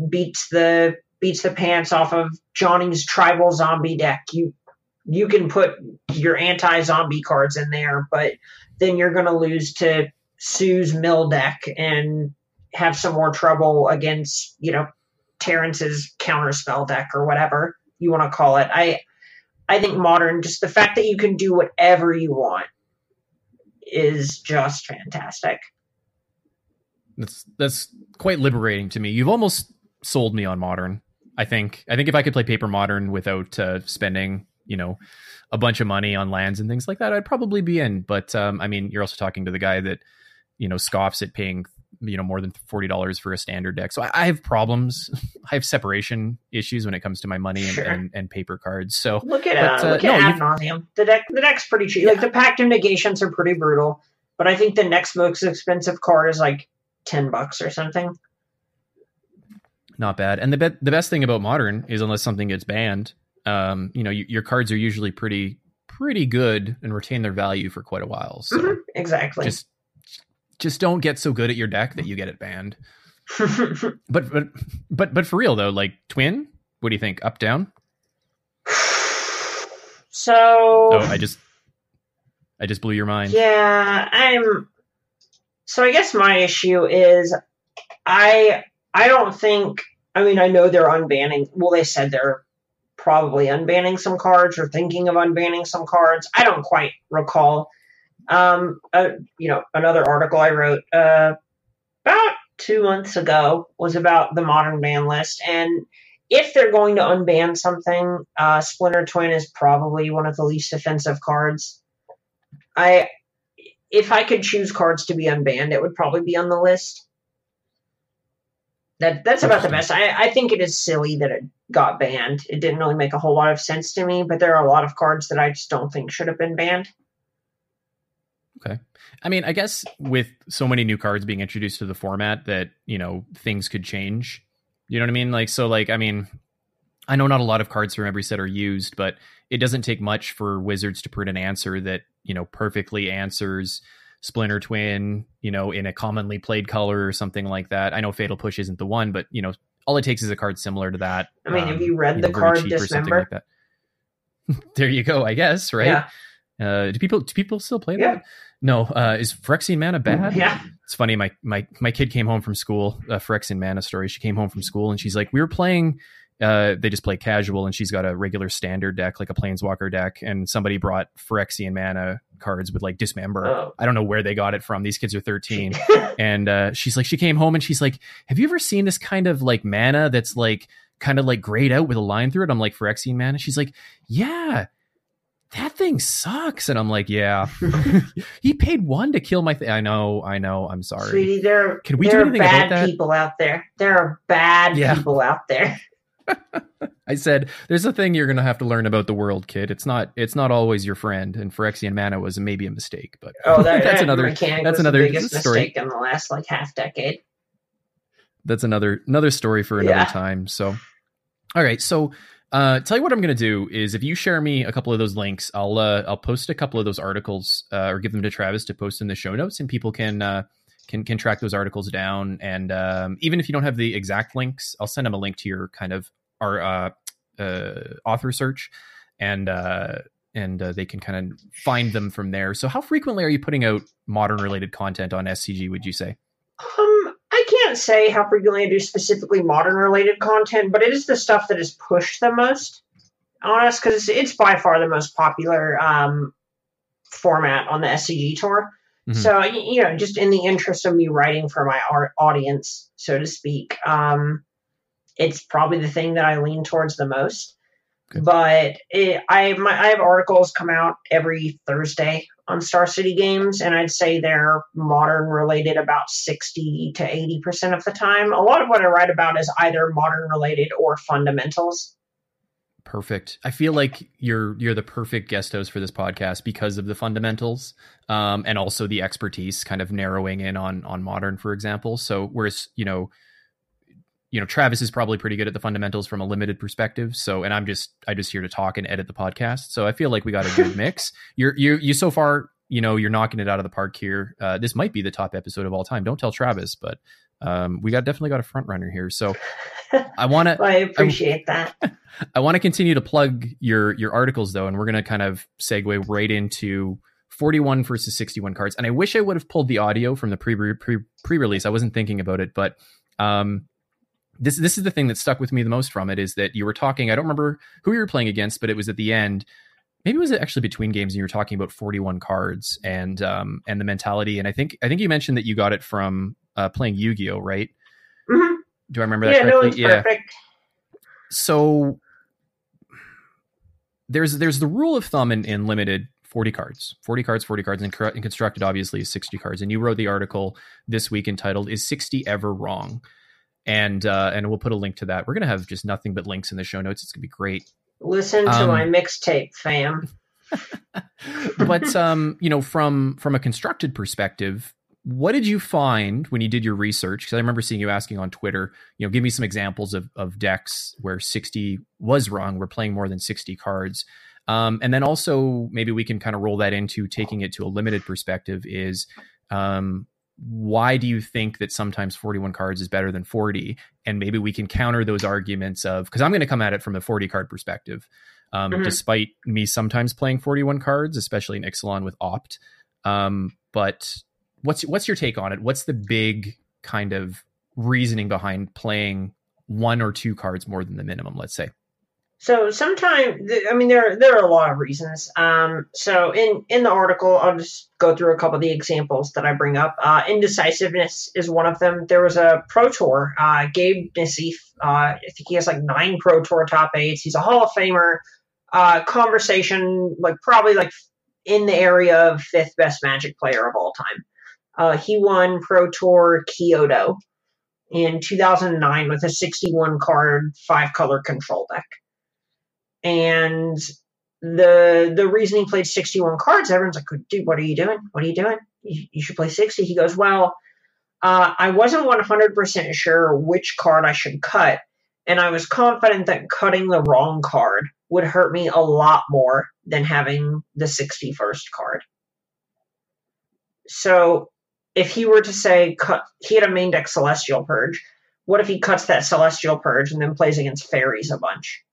beats the beats the pants off of Johnny's tribal zombie deck you you can put your anti zombie cards in there, but then you're going to lose to Sue's mill deck and have some more trouble against, you know, Terrence's counterspell deck or whatever you want to call it. I I think modern, just the fact that you can do whatever you want is just fantastic. That's that's quite liberating to me. You've almost sold me on modern. I think I think if I could play paper modern without uh, spending you know a bunch of money on lands and things like that, I'd probably be in. But um, I mean, you're also talking to the guy that you know scoffs at paying you know more than forty dollars for a standard deck. So I, I, have problems. [LAUGHS] I have separation issues when it comes to my money and, sure. and, and, paper cards. So look at but, uh, look uh, at no. The deck the deck's pretty cheap. Yeah. Like the pact of negations are pretty brutal, but I think the next most expensive card is like ten bucks or something. Not bad. And the be- the best thing about modern is unless something gets banned, um, you know, y- your cards are usually pretty pretty good and retain their value for quite a while. So mm-hmm, exactly. Just just don't get so good at your deck that you get it banned. [LAUGHS] but but but but for real though, like twin, what do you think? Up down? [SIGHS] So Oh, I just I just blew your mind. Yeah, I'm so I guess my issue is I I don't think I mean I know they're unbanning well they said they're probably unbanning some cards or thinking of unbanning some cards. I don't quite recall. Um, uh, you know, another article I wrote uh, about two months ago was about the modern ban list, and if they're going to unban something, uh, Splinter Twin is probably one of the least offensive cards. I, if I could choose cards to be unbanned, it would probably be on the list. That that's about the best. I, I think it is silly that it got banned. It didn't really make a whole lot of sense to me, but there are a lot of cards that I just don't think should have been banned. Okay. I mean, I guess with so many new cards being introduced to the format that, you know, things could change. You know what I mean? Like so like I mean, I know not a lot of cards from every set are used, but it doesn't take much for wizards to print an answer that, you know, perfectly answers Splinter Twin, you know, in a commonly played color or something like that. I know Fatal Push isn't the one, but you know, all it takes is a card similar to that. I mean, um, have you read you the know, card Dismember? Like [LAUGHS] there you go, I guess, right? Yeah. Uh, do people do people still play yeah. that? No. Uh, is Phyrexian Mana bad? Yeah. It's funny. My my my kid came home from school. Uh, Phyrexian Mana story. She came home from school and she's like, we were playing uh, they just play casual, and she's got a regular standard deck, like a Planeswalker deck, and somebody brought Phyrexian mana cards with like Dismember. Oh. I don't know where they got it from. These kids are 13. [LAUGHS] and uh, she's like, she came home and she's like, Have you ever seen this kind of like mana that's like kind of like grayed out with a line through it? I'm like, Phyrexian mana? She's like, Yeah. That thing sucks, and I'm like, yeah. [LAUGHS] [LAUGHS] he paid one to kill my. Th- I know, I know. I'm sorry, sweetie. There, can we there do anything are bad about that? people out there. There are bad yeah. people out there. [LAUGHS] I said, "There's a thing you're going to have to learn about the world, kid. It's not. It's not always your friend." And Phyrexian Mana was maybe a mistake, but oh, that, [LAUGHS] that's another. That's another biggest story. mistake in the last like half decade. That's another another story for another yeah. time. So, all right. So, uh, tell you what I'm going to do is if you share me a couple of those links, I'll uh, I'll post a couple of those articles uh, or give them to Travis to post in the show notes, and people can uh, can can track those articles down. And um, even if you don't have the exact links, I'll send them a link to your kind of our uh, uh, author search, and uh, and uh, they can kind of find them from there. So, how frequently are you putting out modern related content on SCG? Would you say? Um, I can't say how frequently I do specifically modern related content, but it is the stuff that is pushed the most on us because it's by far the most popular um, format on the SCG tour. Mm-hmm. So, you know, just in the interest of me writing for my art audience, so to speak, um, it's probably the thing that I lean towards the most. Okay. But it, I, my, I have articles come out every Thursday on Star City Games, and I'd say they're modern related about 60 to 80% of the time. A lot of what I write about is either modern related or fundamentals perfect. I feel like you're you're the perfect guest host for this podcast because of the fundamentals, um, and also the expertise, kind of narrowing in on on modern, for example. So whereas you know, you know, Travis is probably pretty good at the fundamentals from a limited perspective. So, and I'm just I just here to talk and edit the podcast. So I feel like we got a good [LAUGHS] mix. You're you you so far. You know, you're knocking it out of the park here. Uh, this might be the top episode of all time. Don't tell Travis, but um, we got definitely got a front runner here. So [LAUGHS] I want to. well, I appreciate [LAUGHS] I, that. I want to continue to plug your your articles though, and we're going to kind of segue right into 41 versus 61 cards. And I wish I would have pulled the audio from the pre pre pre release. I wasn't thinking about it, but um, this this is the thing that stuck with me the most from it is that you were talking. I don't remember who you were playing against, but it was at the end. Maybe it was actually between games, and you were talking about 41 cards and um, and the mentality. And I think I think you mentioned that you got it from uh, playing Yu Gi Oh, right? Mm-hmm. Do I remember that yeah, correctly? No, yeah, perfect. So there's there's the rule of thumb in, in limited 40 cards 40 cards 40 cards and, and constructed obviously is 60 cards and you wrote the article this week entitled is 60 ever wrong and uh and we'll put a link to that we're gonna have just nothing but links in the show notes it's gonna be great listen to um, my mixtape fam [LAUGHS] but um you know from from a constructed perspective what did you find when you did your research? Because I remember seeing you asking on Twitter, you know, give me some examples of, of decks where 60 was wrong. We're playing more than 60 cards. Um, and then also maybe we can kind of roll that into taking it to a limited perspective is um, why do you think that sometimes 41 cards is better than 40? And maybe we can counter those arguments of, because I'm going to come at it from the 40 card perspective. Um, mm-hmm. Despite me sometimes playing 41 cards, especially in Ixalan with Opt. Um, but what's what's your take on it? What's the big kind of reasoning behind playing one or two cards more than the minimum? Let's say. So sometimes, I mean, there there are a lot of reasons. Um, so in in the article, I'll just go through a couple of the examples that I bring up. Uh, indecisiveness is one of them. There was a Pro Tour, uh, Gabriel Nassif. Uh, I think he has like nine Pro Tour top eights. He's a Hall of Famer. Uh, conversation like probably like in the area of fifth best Magic player of all time. Uh, he won Pro Tour Kyoto in 2009 with a 61 card, five color control deck. And the the reason he played 61 cards, everyone's like, dude, what are you doing? What are you doing? You, you should play 60. He goes, well, uh, I wasn't 100% sure which card I should cut. And I was confident that cutting the wrong card would hurt me a lot more than having the 61st card. So if he were to say cut, he had a main deck Celestial Purge. What if he cuts that Celestial Purge and then plays against fairies a bunch?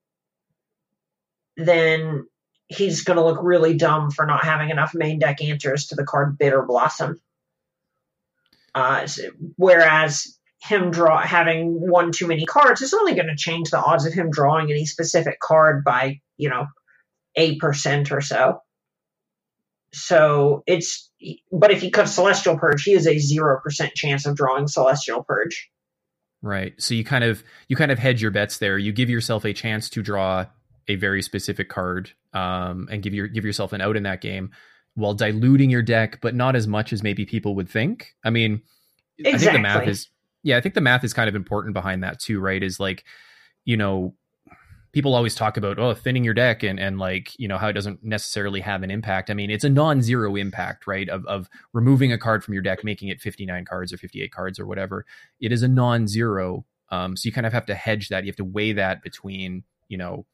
Then he's going to look really dumb for not having enough main deck answers to the card Bitter Blossom. Uh, whereas him draw having one too many cards is only going to change the odds of him drawing any specific card by you know eight percent or so. So it's but if he cuts Celestial Purge, he has a zero percent chance of drawing Celestial Purge. Right. So you kind of you kind of hedge your bets there. You give yourself a chance to draw a very specific card um, and give your give yourself an out in that game while diluting your deck, but not as much as maybe people would think. I mean, exactly. I think the math is yeah, I think the math is kind of important behind that too, right? Is like, you know, people always talk about oh thinning your deck and and like you know how it doesn't necessarily have an impact. I mean it's a non-zero impact right of of removing a card from your deck making it 59 cards or 58 cards or whatever. It is a non-zero um, so you kind of have to hedge that. You have to weigh that between you know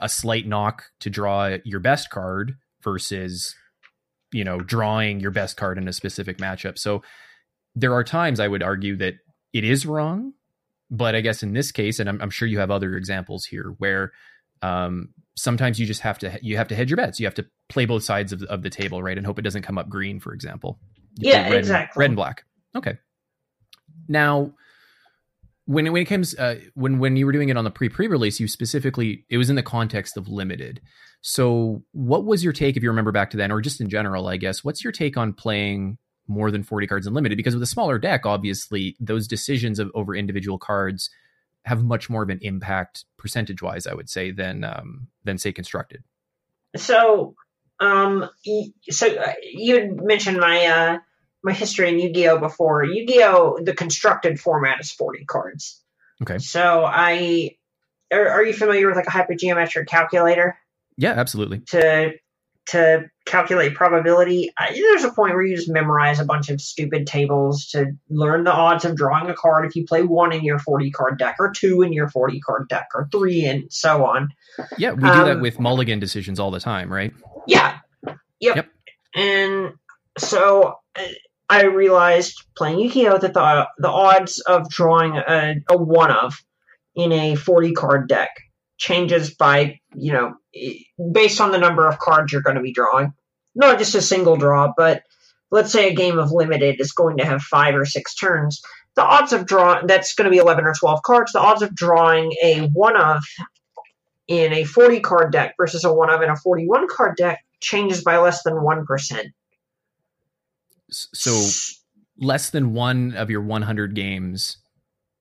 a slight knock to draw your best card versus you know drawing your best card in a specific matchup. So there are times i would argue that it is wrong but I guess in this case, and I'm, I'm sure you have other examples here where um, sometimes you just have to you have to hedge your bets. You have to play both sides of, of the table, right, and hope it doesn't come up green, for example. You yeah, red exactly. And, red and black. Okay. Now, when when it comes uh, when when you were doing it on the pre pre release, you specifically it was in the context of limited. So, what was your take, if you remember back to then, or just in general, I guess? What's your take on playing more than 40 cards unlimited because with a smaller deck obviously those decisions of over individual cards have much more of an impact percentage wise i would say than um than say constructed. So um so uh, you mentioned my uh my history in yu-gi-oh! before. Yu-gi-oh! the constructed format is 40 cards. Okay. So i are, are you familiar with like a hypergeometric calculator? Yeah absolutely. To to calculate probability, I, there's a point where you just memorize a bunch of stupid tables to learn the odds of drawing a card if you play one in your 40 card deck, or two in your 40 card deck, or three, and so on. Yeah, we do um, that with mulligan decisions all the time, right? Yeah. Yep. yep. And so uh, I realized playing Yu-Gi-Oh that the the odds of drawing a, a one of in a 40 card deck changes by, you know, based on the number of cards you're going to be drawing. Not just a single draw, but let's say a game of limited is going to have five or six turns. The odds of drawing, that's going to be 11 or 12 cards, the odds of drawing a one of in a 40 card deck versus a one of in a 41 card deck changes by less than 1%. So less than one of your 100 games,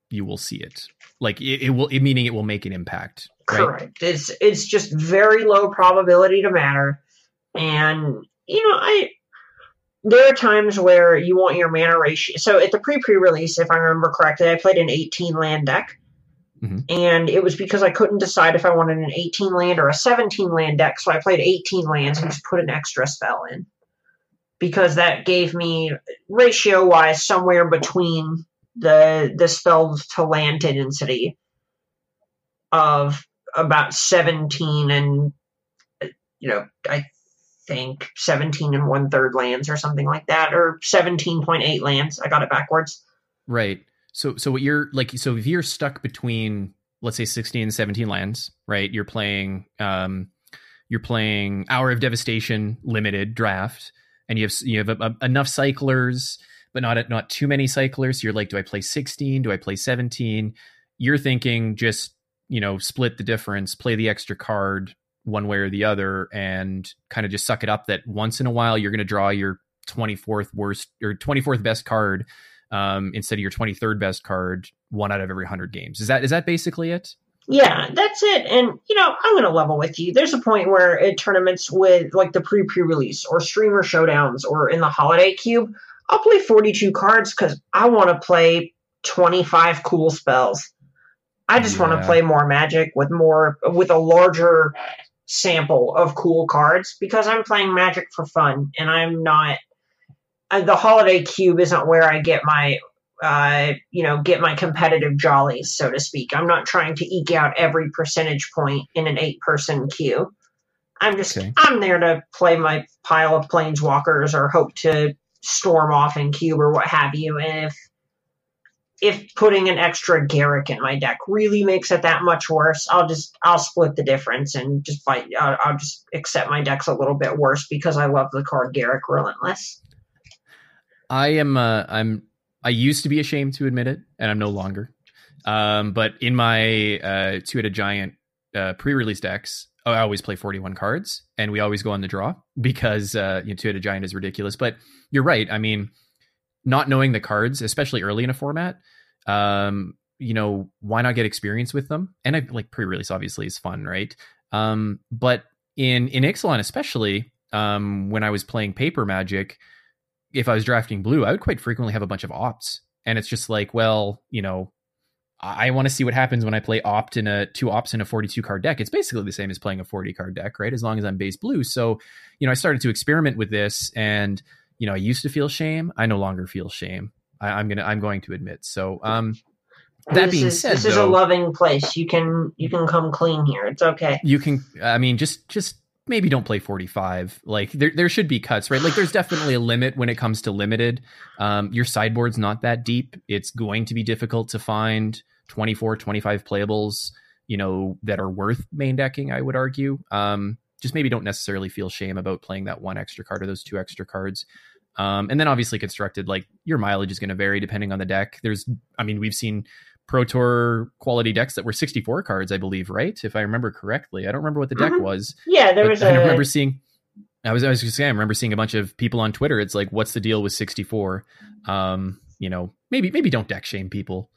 you will see it. Like it, it will, it, meaning it will make an impact. Correct. Right? It's it's just very low probability to matter, and you know I. There are times where you want your mana ratio. So at the pre pre release, if I remember correctly, I played an 18 land deck. Mm-hmm. And it was because I couldn't decide if I wanted an 18 land or a 17 land deck, so I played 18 lands and just put an extra spell in. Because that gave me ratio wise somewhere between the the spells to land density of about 17 and you know i think 17 and one third lands or something like that or 17.8 lands. I got it backwards. Right. So so what you're like so if you're stuck between let's say 16 and 17 lands right you're playing um you're playing hour of devastation limited draft and you have you have a, a, enough cyclers but not at not too many cyclers you're like do i play 16 do i play 17 you're thinking just you know, split the difference, play the extra card one way or the other, and kind of just suck it up that once in a while you're going to draw your 24th worst or 24th best card um, instead of your 23rd best card one out of every 100 games. Is that is that basically it? Yeah, that's it. And you know, I'm going to level with you. There's a point where in tournaments with like the pre pre release or streamer showdowns or in the holiday cube, I'll play 42 cards because I want to play 25 cool spells. I just want to play more Magic with more with a larger sample of cool cards because I'm playing Magic for fun and I'm not. Uh, the holiday cube isn't where I get my uh, you know, get my competitive jollies, so to speak. I'm not trying to eke out every percentage point in an eight person cube. I'm just, Okay. I'm there to play my pile of planeswalkers or hope to storm off in cube or what have you. And if, if putting an extra Garruk in my deck really makes it that much worse, I'll just, I'll split the difference and just fight. I'll, I'll just accept my deck's a little bit worse because I love the card Garruk Relentless. I am uh, I'm I used to be ashamed to admit it, and I'm no longer. Um, but in my uh, two headed giant uh, pre-release decks, I always play 41 cards, and we always go on the draw because uh, you know, two headed giant is ridiculous. But you're right. I mean, not knowing the cards, especially early in a format, um, you know, why not get experience with them? And I like pre-release obviously is fun, right? Um, but in in Ixalan especially, um, when I was playing paper magic, if I was drafting blue, I would quite frequently have a bunch of opts. And it's just like, well, you know, I want to see what happens when I play opt in a two opts in a 42 card deck. It's basically the same as playing a 40 card deck, right? As long as I'm base blue. So, you know, I started to experiment with this and, you know, I used to feel shame. I no longer feel shame. I, I'm gonna I'm going to admit. So um that this being is, said, this is a loving place. You can you can come clean here. It's okay. you can i mean just just maybe don't play 45 like there, there should be cuts right? Like there's definitely a limit when it comes to limited. Um, your sideboard's not that deep. It's going to be difficult to find 24 25 playables you know that are worth main decking i would argue. Um, just maybe don't necessarily feel shame about playing that one extra card or those two extra cards. Um, and then obviously constructed like your mileage is going to vary depending on the deck. There's i mean we've seen Pro Tour quality decks that were 64 cards, I believe, right? If I remember correctly. I don't remember what the deck Mhm. was. Yeah, there was I a remember seeing I was I was just saying I remember seeing a bunch of people on Twitter. It's like, what's the deal with 64? Um, you know, maybe maybe don't deck shame people.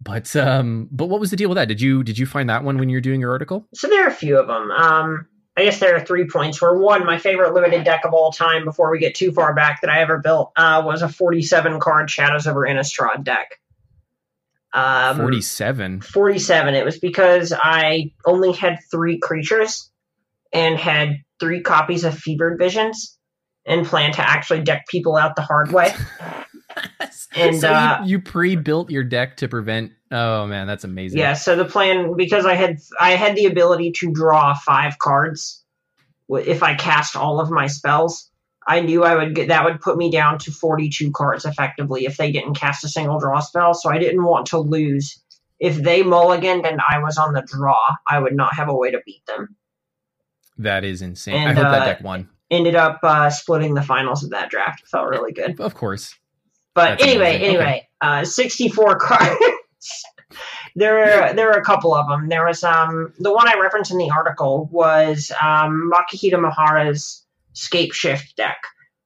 But um but what was the deal with that? Did you did you find that one when you were doing your article? so there are a few of them. Um, I guess there are three points. Where one, my favorite limited deck of all time, before we get too far back, that I ever built, uh, was a 47 card Shadows over Innistrad deck. Um, 47. 47. It was because I only had three creatures and had three copies of Fevered Visions and planned to actually deck people out the hard way. [LAUGHS] And, so uh, you, you pre-built your deck to prevent Oh man, that's amazing. Yeah, so the plan because I had I had the ability to draw five cards if I cast all of my spells. I knew I would get that would put me down to 42 cards effectively if they didn't cast a single draw spell, so I didn't want to lose. If they mulliganed and I was on the draw, I would not have a way to beat them. That is insane. I And, hope that uh, deck won. Ended up uh, splitting the finals of that draft. Felt really good. Of course. But That's anyway, amazing. anyway, uh, 64 cards. [LAUGHS] there, are, there are a couple of them. There was um the one I referenced in the article was um, Makihito Mihara's Scapeshift deck,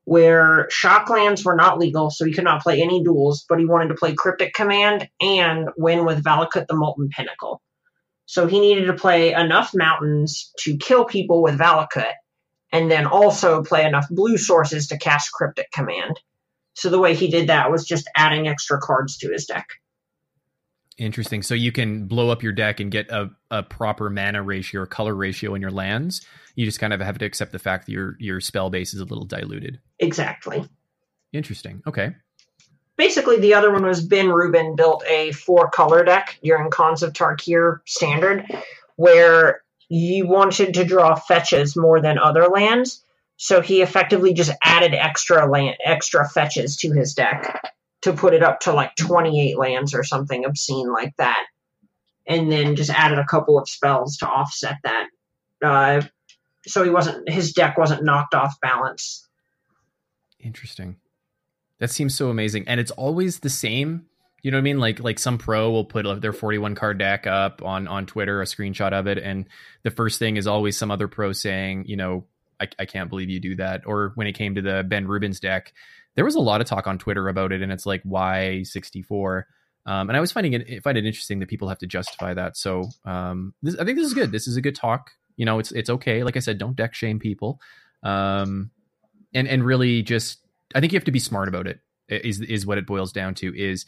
where shocklands were not legal, so he could not play any duels, but he wanted to play Cryptic Command and win with Valakut the Molten Pinnacle. So he needed to play enough mountains to kill people with Valakut, and then also play enough blue sources to cast Cryptic Command. So the way he did that was just adding extra cards to his deck. Interesting. So you can blow up your deck and get a, a proper mana ratio or color ratio in your lands. You just kind of have to accept the fact that your your spell base is a little diluted. Exactly. Interesting. Okay. Basically, the other one was Ben Rubin built a four color deck during Khans of Tarkir standard, where you wanted to draw fetches more than other lands. So he effectively just added extra land, extra fetches to his deck to put it up to like 28 lands or something obscene like that. And then just added a couple of spells to offset that. Uh, so he wasn't his deck wasn't knocked off balance. Interesting. That seems so amazing. And it's always the same You know what I mean? Like like some pro will put their 41 card deck up on on Twitter, a screenshot of it, and the first thing is always some other pro saying, you know, I, I can't believe you do that. Or when it came to the Ben Rubin's deck, there was a lot of talk on Twitter about it, and it's like why 64. Um, and I was finding it find it interesting that people have to justify that. So um, this, I think this is good. This is a good talk. You know, it's it's okay. Like I said, don't deck shame people, um, and and really just I think you have to be smart about it. Is is what it boils down to. Is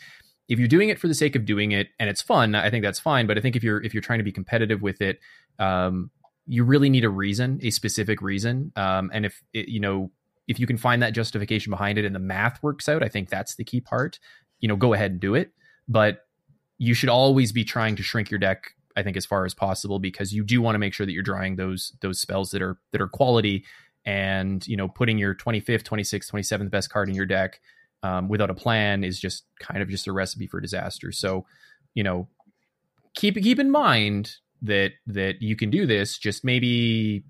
if you're doing it for the sake of doing it and it's fun, I think that's fine. But I think if you're if you're trying to be competitive with it, um, you really need a reason, a specific reason. Um, and if it, you know if you can find that justification behind it and the math works out, I think that's the key part. You know, go ahead and do it but you should always be trying to shrink your deck I think as far as possible because you do want to make sure that you're drawing those those spells that are that are quality and you know putting your 25th 26th 27th best card in your deck um, without a plan is just kind of just a recipe for disaster so you know keep keep in mind that that you can do this just maybe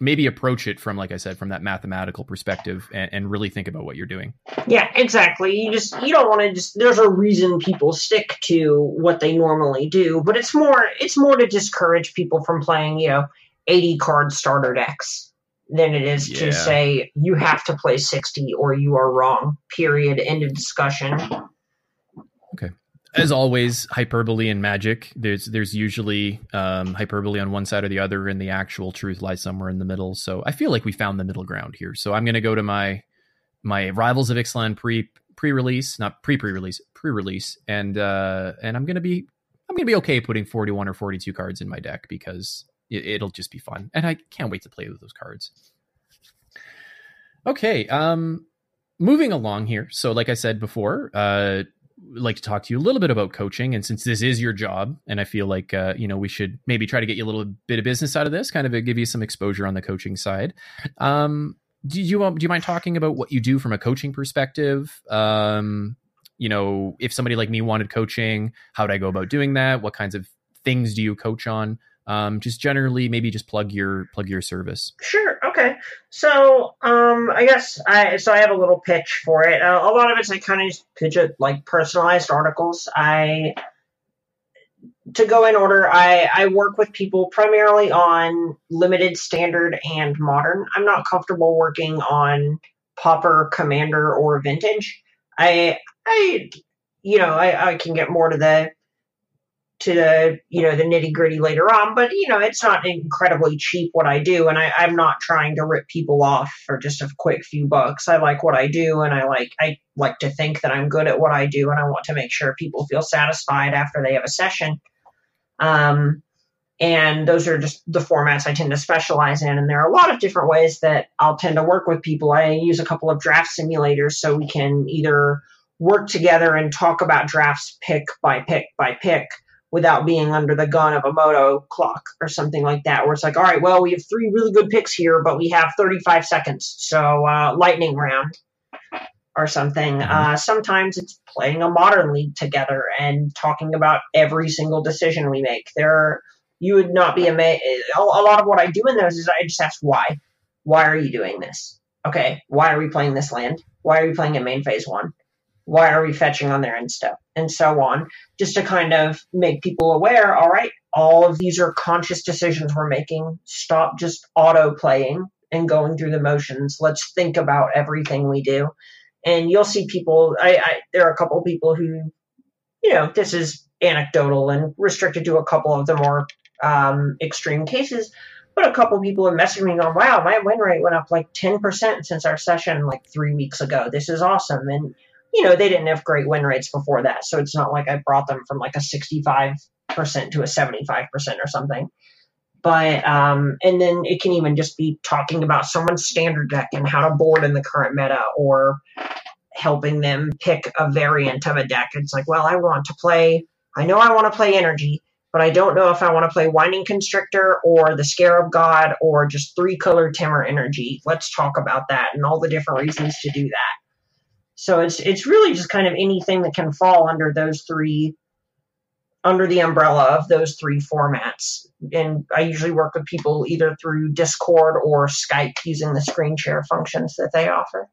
maybe approach it from like i said from that mathematical perspective and, and, really think about what you're doing. Yeah exactly. You just you don't want to just there's a reason people stick to what they normally do but it's more it's more to discourage people from playing you know 80 card starter decks than it is yeah. to say you have to play 60 or you are wrong period. End of discussion as always, hyperbole and magic. There's there's usually um, hyperbole on one side or the other, and the actual truth lies somewhere in the middle. So I feel like we found the middle ground here. So I'm going to go to my my Rivals of Ixalan pre pre release, not pre pre release, pre release, and uh, and I'm going to be I'm going to be okay putting 41 or 42 cards in my deck because it, it'll just be fun, and I can't wait to play with those cards. Okay, um, moving along here. So, like I said before, uh, like to talk to you a little bit about coaching. And since this is your job, and I feel like uh, you know we should maybe try to get you a little bit of business out of this, kind of give you some exposure on the coaching side. Um, do you do you mind talking about what you do from a coaching perspective? Um, you know, if somebody like me wanted coaching, how would I go about doing that? What kinds of things do you coach on? Um, just generally, maybe just plug your plug your service. Sure. Okay. So, um, I guess I so I have a little pitch for it. Uh, a lot of it's I kind of pitch it like personalized articles. I to go in order, I, I work with people primarily on limited, standard, and modern. I'm not comfortable working on pauper commander, or vintage. I I you know I, I can get more to the to the you know the nitty gritty later on but you know it's not incredibly cheap what i do and I, i'm not trying to rip people off for just a quick few bucks. I like what i do and i like i like to think that i'm good at what i do and i want to make sure people feel satisfied after they have a session. Um, and those are just the formats i tend to specialize in and there are a lot of different ways that i'll tend to work with people. I use a couple of draft simulators so we can either work together and talk about drafts pick by pick by pick without being under the gun of a Modo clock or something like that, where it's like, all right, well, we have three really good picks here, but we have 35 seconds. So, uh, lightning round or something. Mm-hmm. Uh, sometimes it's playing a modern league together and talking about every single decision we make. There, you would not be amazed. A lot of what I do in those is I just ask why. Why are you doing this? Okay, why are we playing this land? Why are we playing in main phase one? Why are we fetching on there and stuff and so on just to kind of make people aware all right all of these are conscious decisions we're making. Stop just auto playing and going through the motions. Let's think about everything we do. And you'll see people I, I there are a couple people who you know this is anecdotal and restricted to a couple of the more um, extreme cases but a couple people have messaged me going wow my win rate went up like 10% since our session like three weeks ago. This is awesome. And you know, they didn't have great win rates before that. So it's not like I brought them from like a 65% to a 75% or something. But, um, and then it can even just be talking about someone's standard deck and how to board in the current meta or helping them pick a variant of a deck. It's like, well, I want to play, I know I want to play energy, but I don't know if I want to play Winding Constrictor or the Scarab God or just three color Temur energy. Let's talk about that and all the different reasons to do that. So it's it's really just kind of anything that can fall under those three under the umbrella of those three formats. And I usually work with people either through Discord or Skype using the screen share functions that they offer.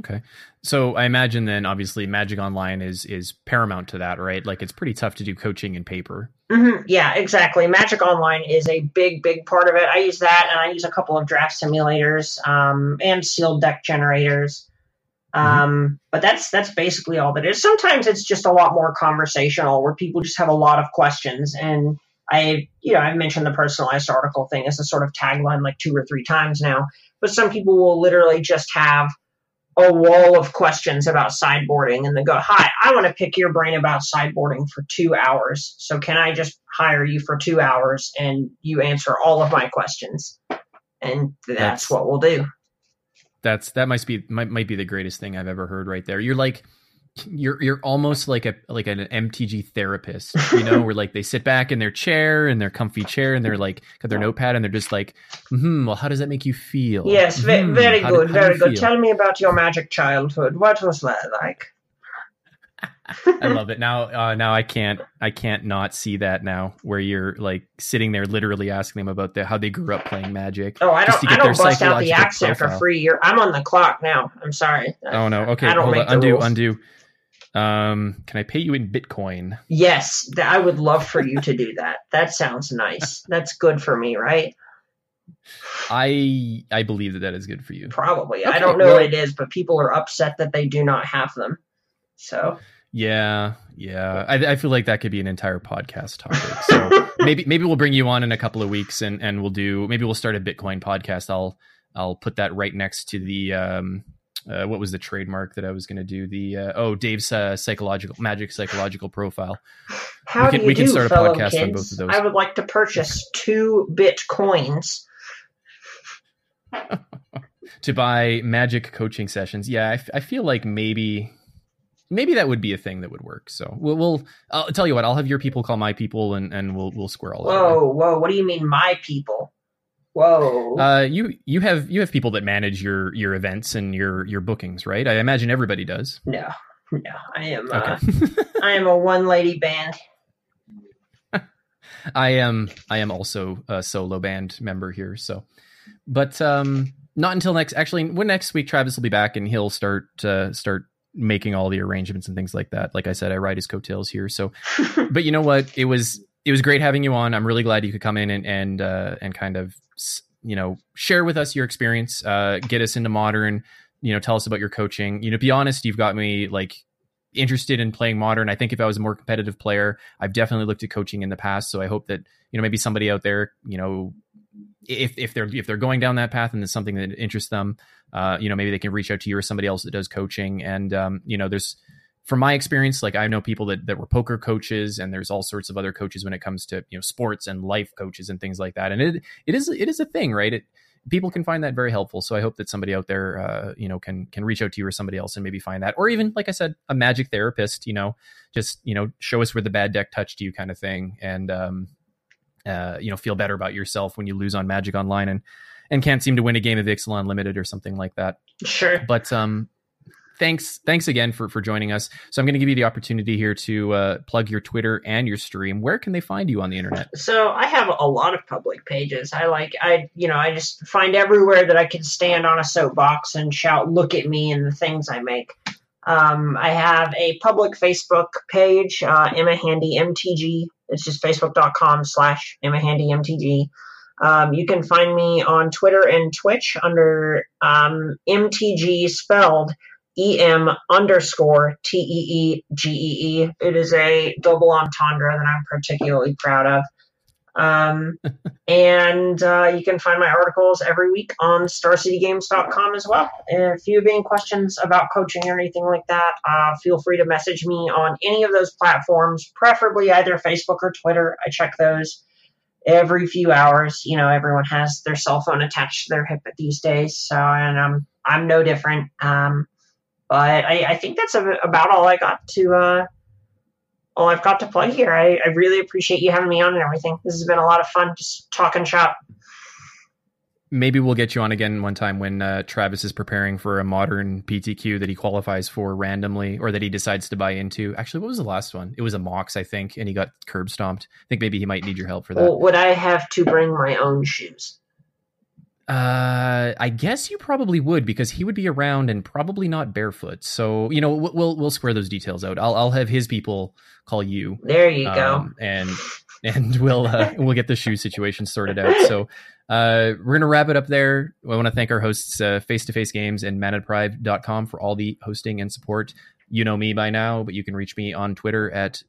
Okay. So I imagine then obviously Magic Online is is paramount to that, right? Like it's pretty tough to do coaching in paper. hmm Yeah, exactly. Magic Online is a big, big part of it. I use that, and I use a couple of draft simulators um, and sealed deck generators. Um, But that's that's basically all that is. Sometimes it's just a lot more conversational, where people just have a lot of questions. And I, you know, I mentioned the personalized article thing as a sort of tagline like two or three times now. But some people will literally just have a wall of questions about sideboarding and they go, Hi, I want to pick your brain about sideboarding for two hours. So can I just hire you for two hours and you answer all of my questions? And that's, That's- what we'll do. That's that might be might, might be the greatest thing I've ever heard right there. You're like you're you're almost like a like an MTG therapist, you know, where like they sit back in their chair in their comfy chair and they're like got their notepad and they're just like, hmm, well, how does that make you feel? Yes, Hmm, very how do- good, how very good. feel?" Tell me about your magic childhood. What was that like? I love it. Now uh, now I can't I can't not see that now where you're like sitting there literally asking them about the, how they grew up playing magic. Oh, I don't. I don't bust out the accent for free. You're, I'm on the clock now. I'm sorry. Oh no. Okay. I don't hold make on. Undo. rules. Undo. Um, can I pay you in Bitcoin? Yes, th- I would love for you to do that. That sounds nice. That's good for me, right? I I believe that that is good for you. Probably. I don't know well- what it is, but people are upset that they do not have them. So Yeah, yeah. I, I feel like that could be an entire podcast topic. [LAUGHS] So maybe maybe we'll bring you on in a couple of weeks and and we'll do maybe we'll start a Bitcoin podcast. I'll I'll put that right next to the um uh, what was the trademark that I was going to do? The uh, oh Dave's uh, psychological magic psychological profile. how We can- do you we can do, start a podcast kids? on both of those. I would like to purchase two bitcoins. [LAUGHS] to buy magic coaching sessions. Yeah, I, f- I feel like maybe maybe that would be a thing that would work. So we'll, we'll I'll tell you what. I'll have your people call my people, and and we'll we'll square all that. away. Whoa, whoa! What do you mean, my people? Whoa! Uh, you you have you have people that manage your your events and your your bookings, right? I imagine everybody does. no, no. I am. Uh, [LAUGHS] I am a one lady band. [LAUGHS] I am I am also a solo band member here, so but um not until next actually when next week Travis will be back and he'll start uh, start making all the arrangements and things like that. Like I said, I ride his coattails here. So [LAUGHS] but you know what? It was it was great having you on. I'm really glad you could come in and and uh and kind of you know share with us your experience, uh get us into modern, you know, tell us about your coaching. You know, be honest, you've got me like interested in playing modern. I think if I was a more competitive player, I've definitely looked at coaching in the past. So I hope that you know maybe somebody out there, you know, if if they're if they're going down that path and it's something that interests them, uh, you know, maybe they can reach out to you or somebody else that does coaching. And um, you know, there's from my experience, like I know people that that were poker coaches, and there's all sorts of other coaches when it comes to you know sports and life coaches and things like that. And it it is it is a thing, right? It people can find that very helpful. So I hope that somebody out there, uh, you know, can can reach out to you or somebody else and maybe find that, or even like I said, a magic therapist. You know, just you know, show us where the bad deck touched you, kind of thing, and um, uh, you know, feel better about yourself when you lose on Magic Online and and can't seem to win a game of Ixalan Unlimited or something like that. Sure. But um, thanks thanks again for for joining us. So I'm going to give you the opportunity here to uh, plug your Twitter and your stream. Where can they find you on the internet? So I have a lot of public pages. I like I you know I just find everywhere that I can stand on a soapbox and shout, "Look at me!" and the things I make. Um, I have a public Facebook page, uh, Emma Handy MTG. It's just facebook.com slash Emma Handy MTG. Um, you can find me on Twitter and Twitch under um, MTG spelled E M underscore T E E G E E. It is a double entendre that I'm particularly proud of. Um, [LAUGHS] and uh, you can find my articles every week on starcitygames.com as well. If you have any questions about coaching or anything like that, uh, feel free to message me on any of those platforms, preferably either Facebook or Twitter. I check those every few hours. You know, everyone has their cell phone attached to their hip these days, so and I'm I'm no different. Um, but I, I think that's about all I got to uh, all I've got to plug here. I, I really appreciate you having me on and everything. This has been a lot of fun, just talking shop. Maybe we'll get you on again one time when uh, Travis is preparing for a modern PTQ that he qualifies for randomly or that he decides to buy into. Actually, what was the last one? It was a Mox, I think, and he got curb stomped. I think maybe he might need your help for that. Well, would I have to bring my own shoes? Uh, I guess you probably would because he would be around and probably not barefoot. So you know we'll we'll square those details out. I'll I'll have his people call you. There you um, go. And and we'll uh, [LAUGHS] we'll get the shoe situation sorted out. So uh, we're gonna wrap it up there. I want to thank our hosts, Face to Face Games and ManaDeprived.com for all the hosting and support. You know me by now, but you can reach me on Twitter at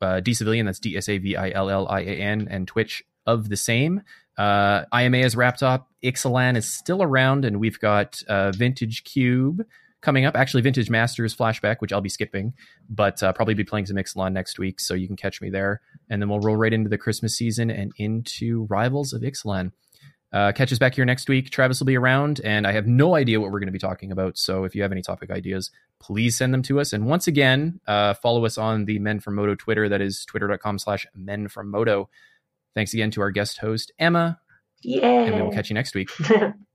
uh, dsavillian. That's D S A V I L L I A N, and Twitch of the same. Uh, IMA is wrapped up. Ixalan is still around, and we've got uh, Vintage Cube coming up. Actually, Vintage Masters flashback, which I'll be skipping, but uh, probably be playing some Ixalan next week, so you can catch me there. And then we'll roll right into the Christmas season and into Rivals of Ixalan. Uh, catch us back here next week. Travis will be around, and I have no idea what we're going to be talking about. So if you have any topic ideas, please send them to us. And once again, uh, follow us on the Men from Modo Twitter. That is twitter.com slash men from Modo. Thanks again to our guest host, Emma. Yeah. And we will catch you next week. [LAUGHS]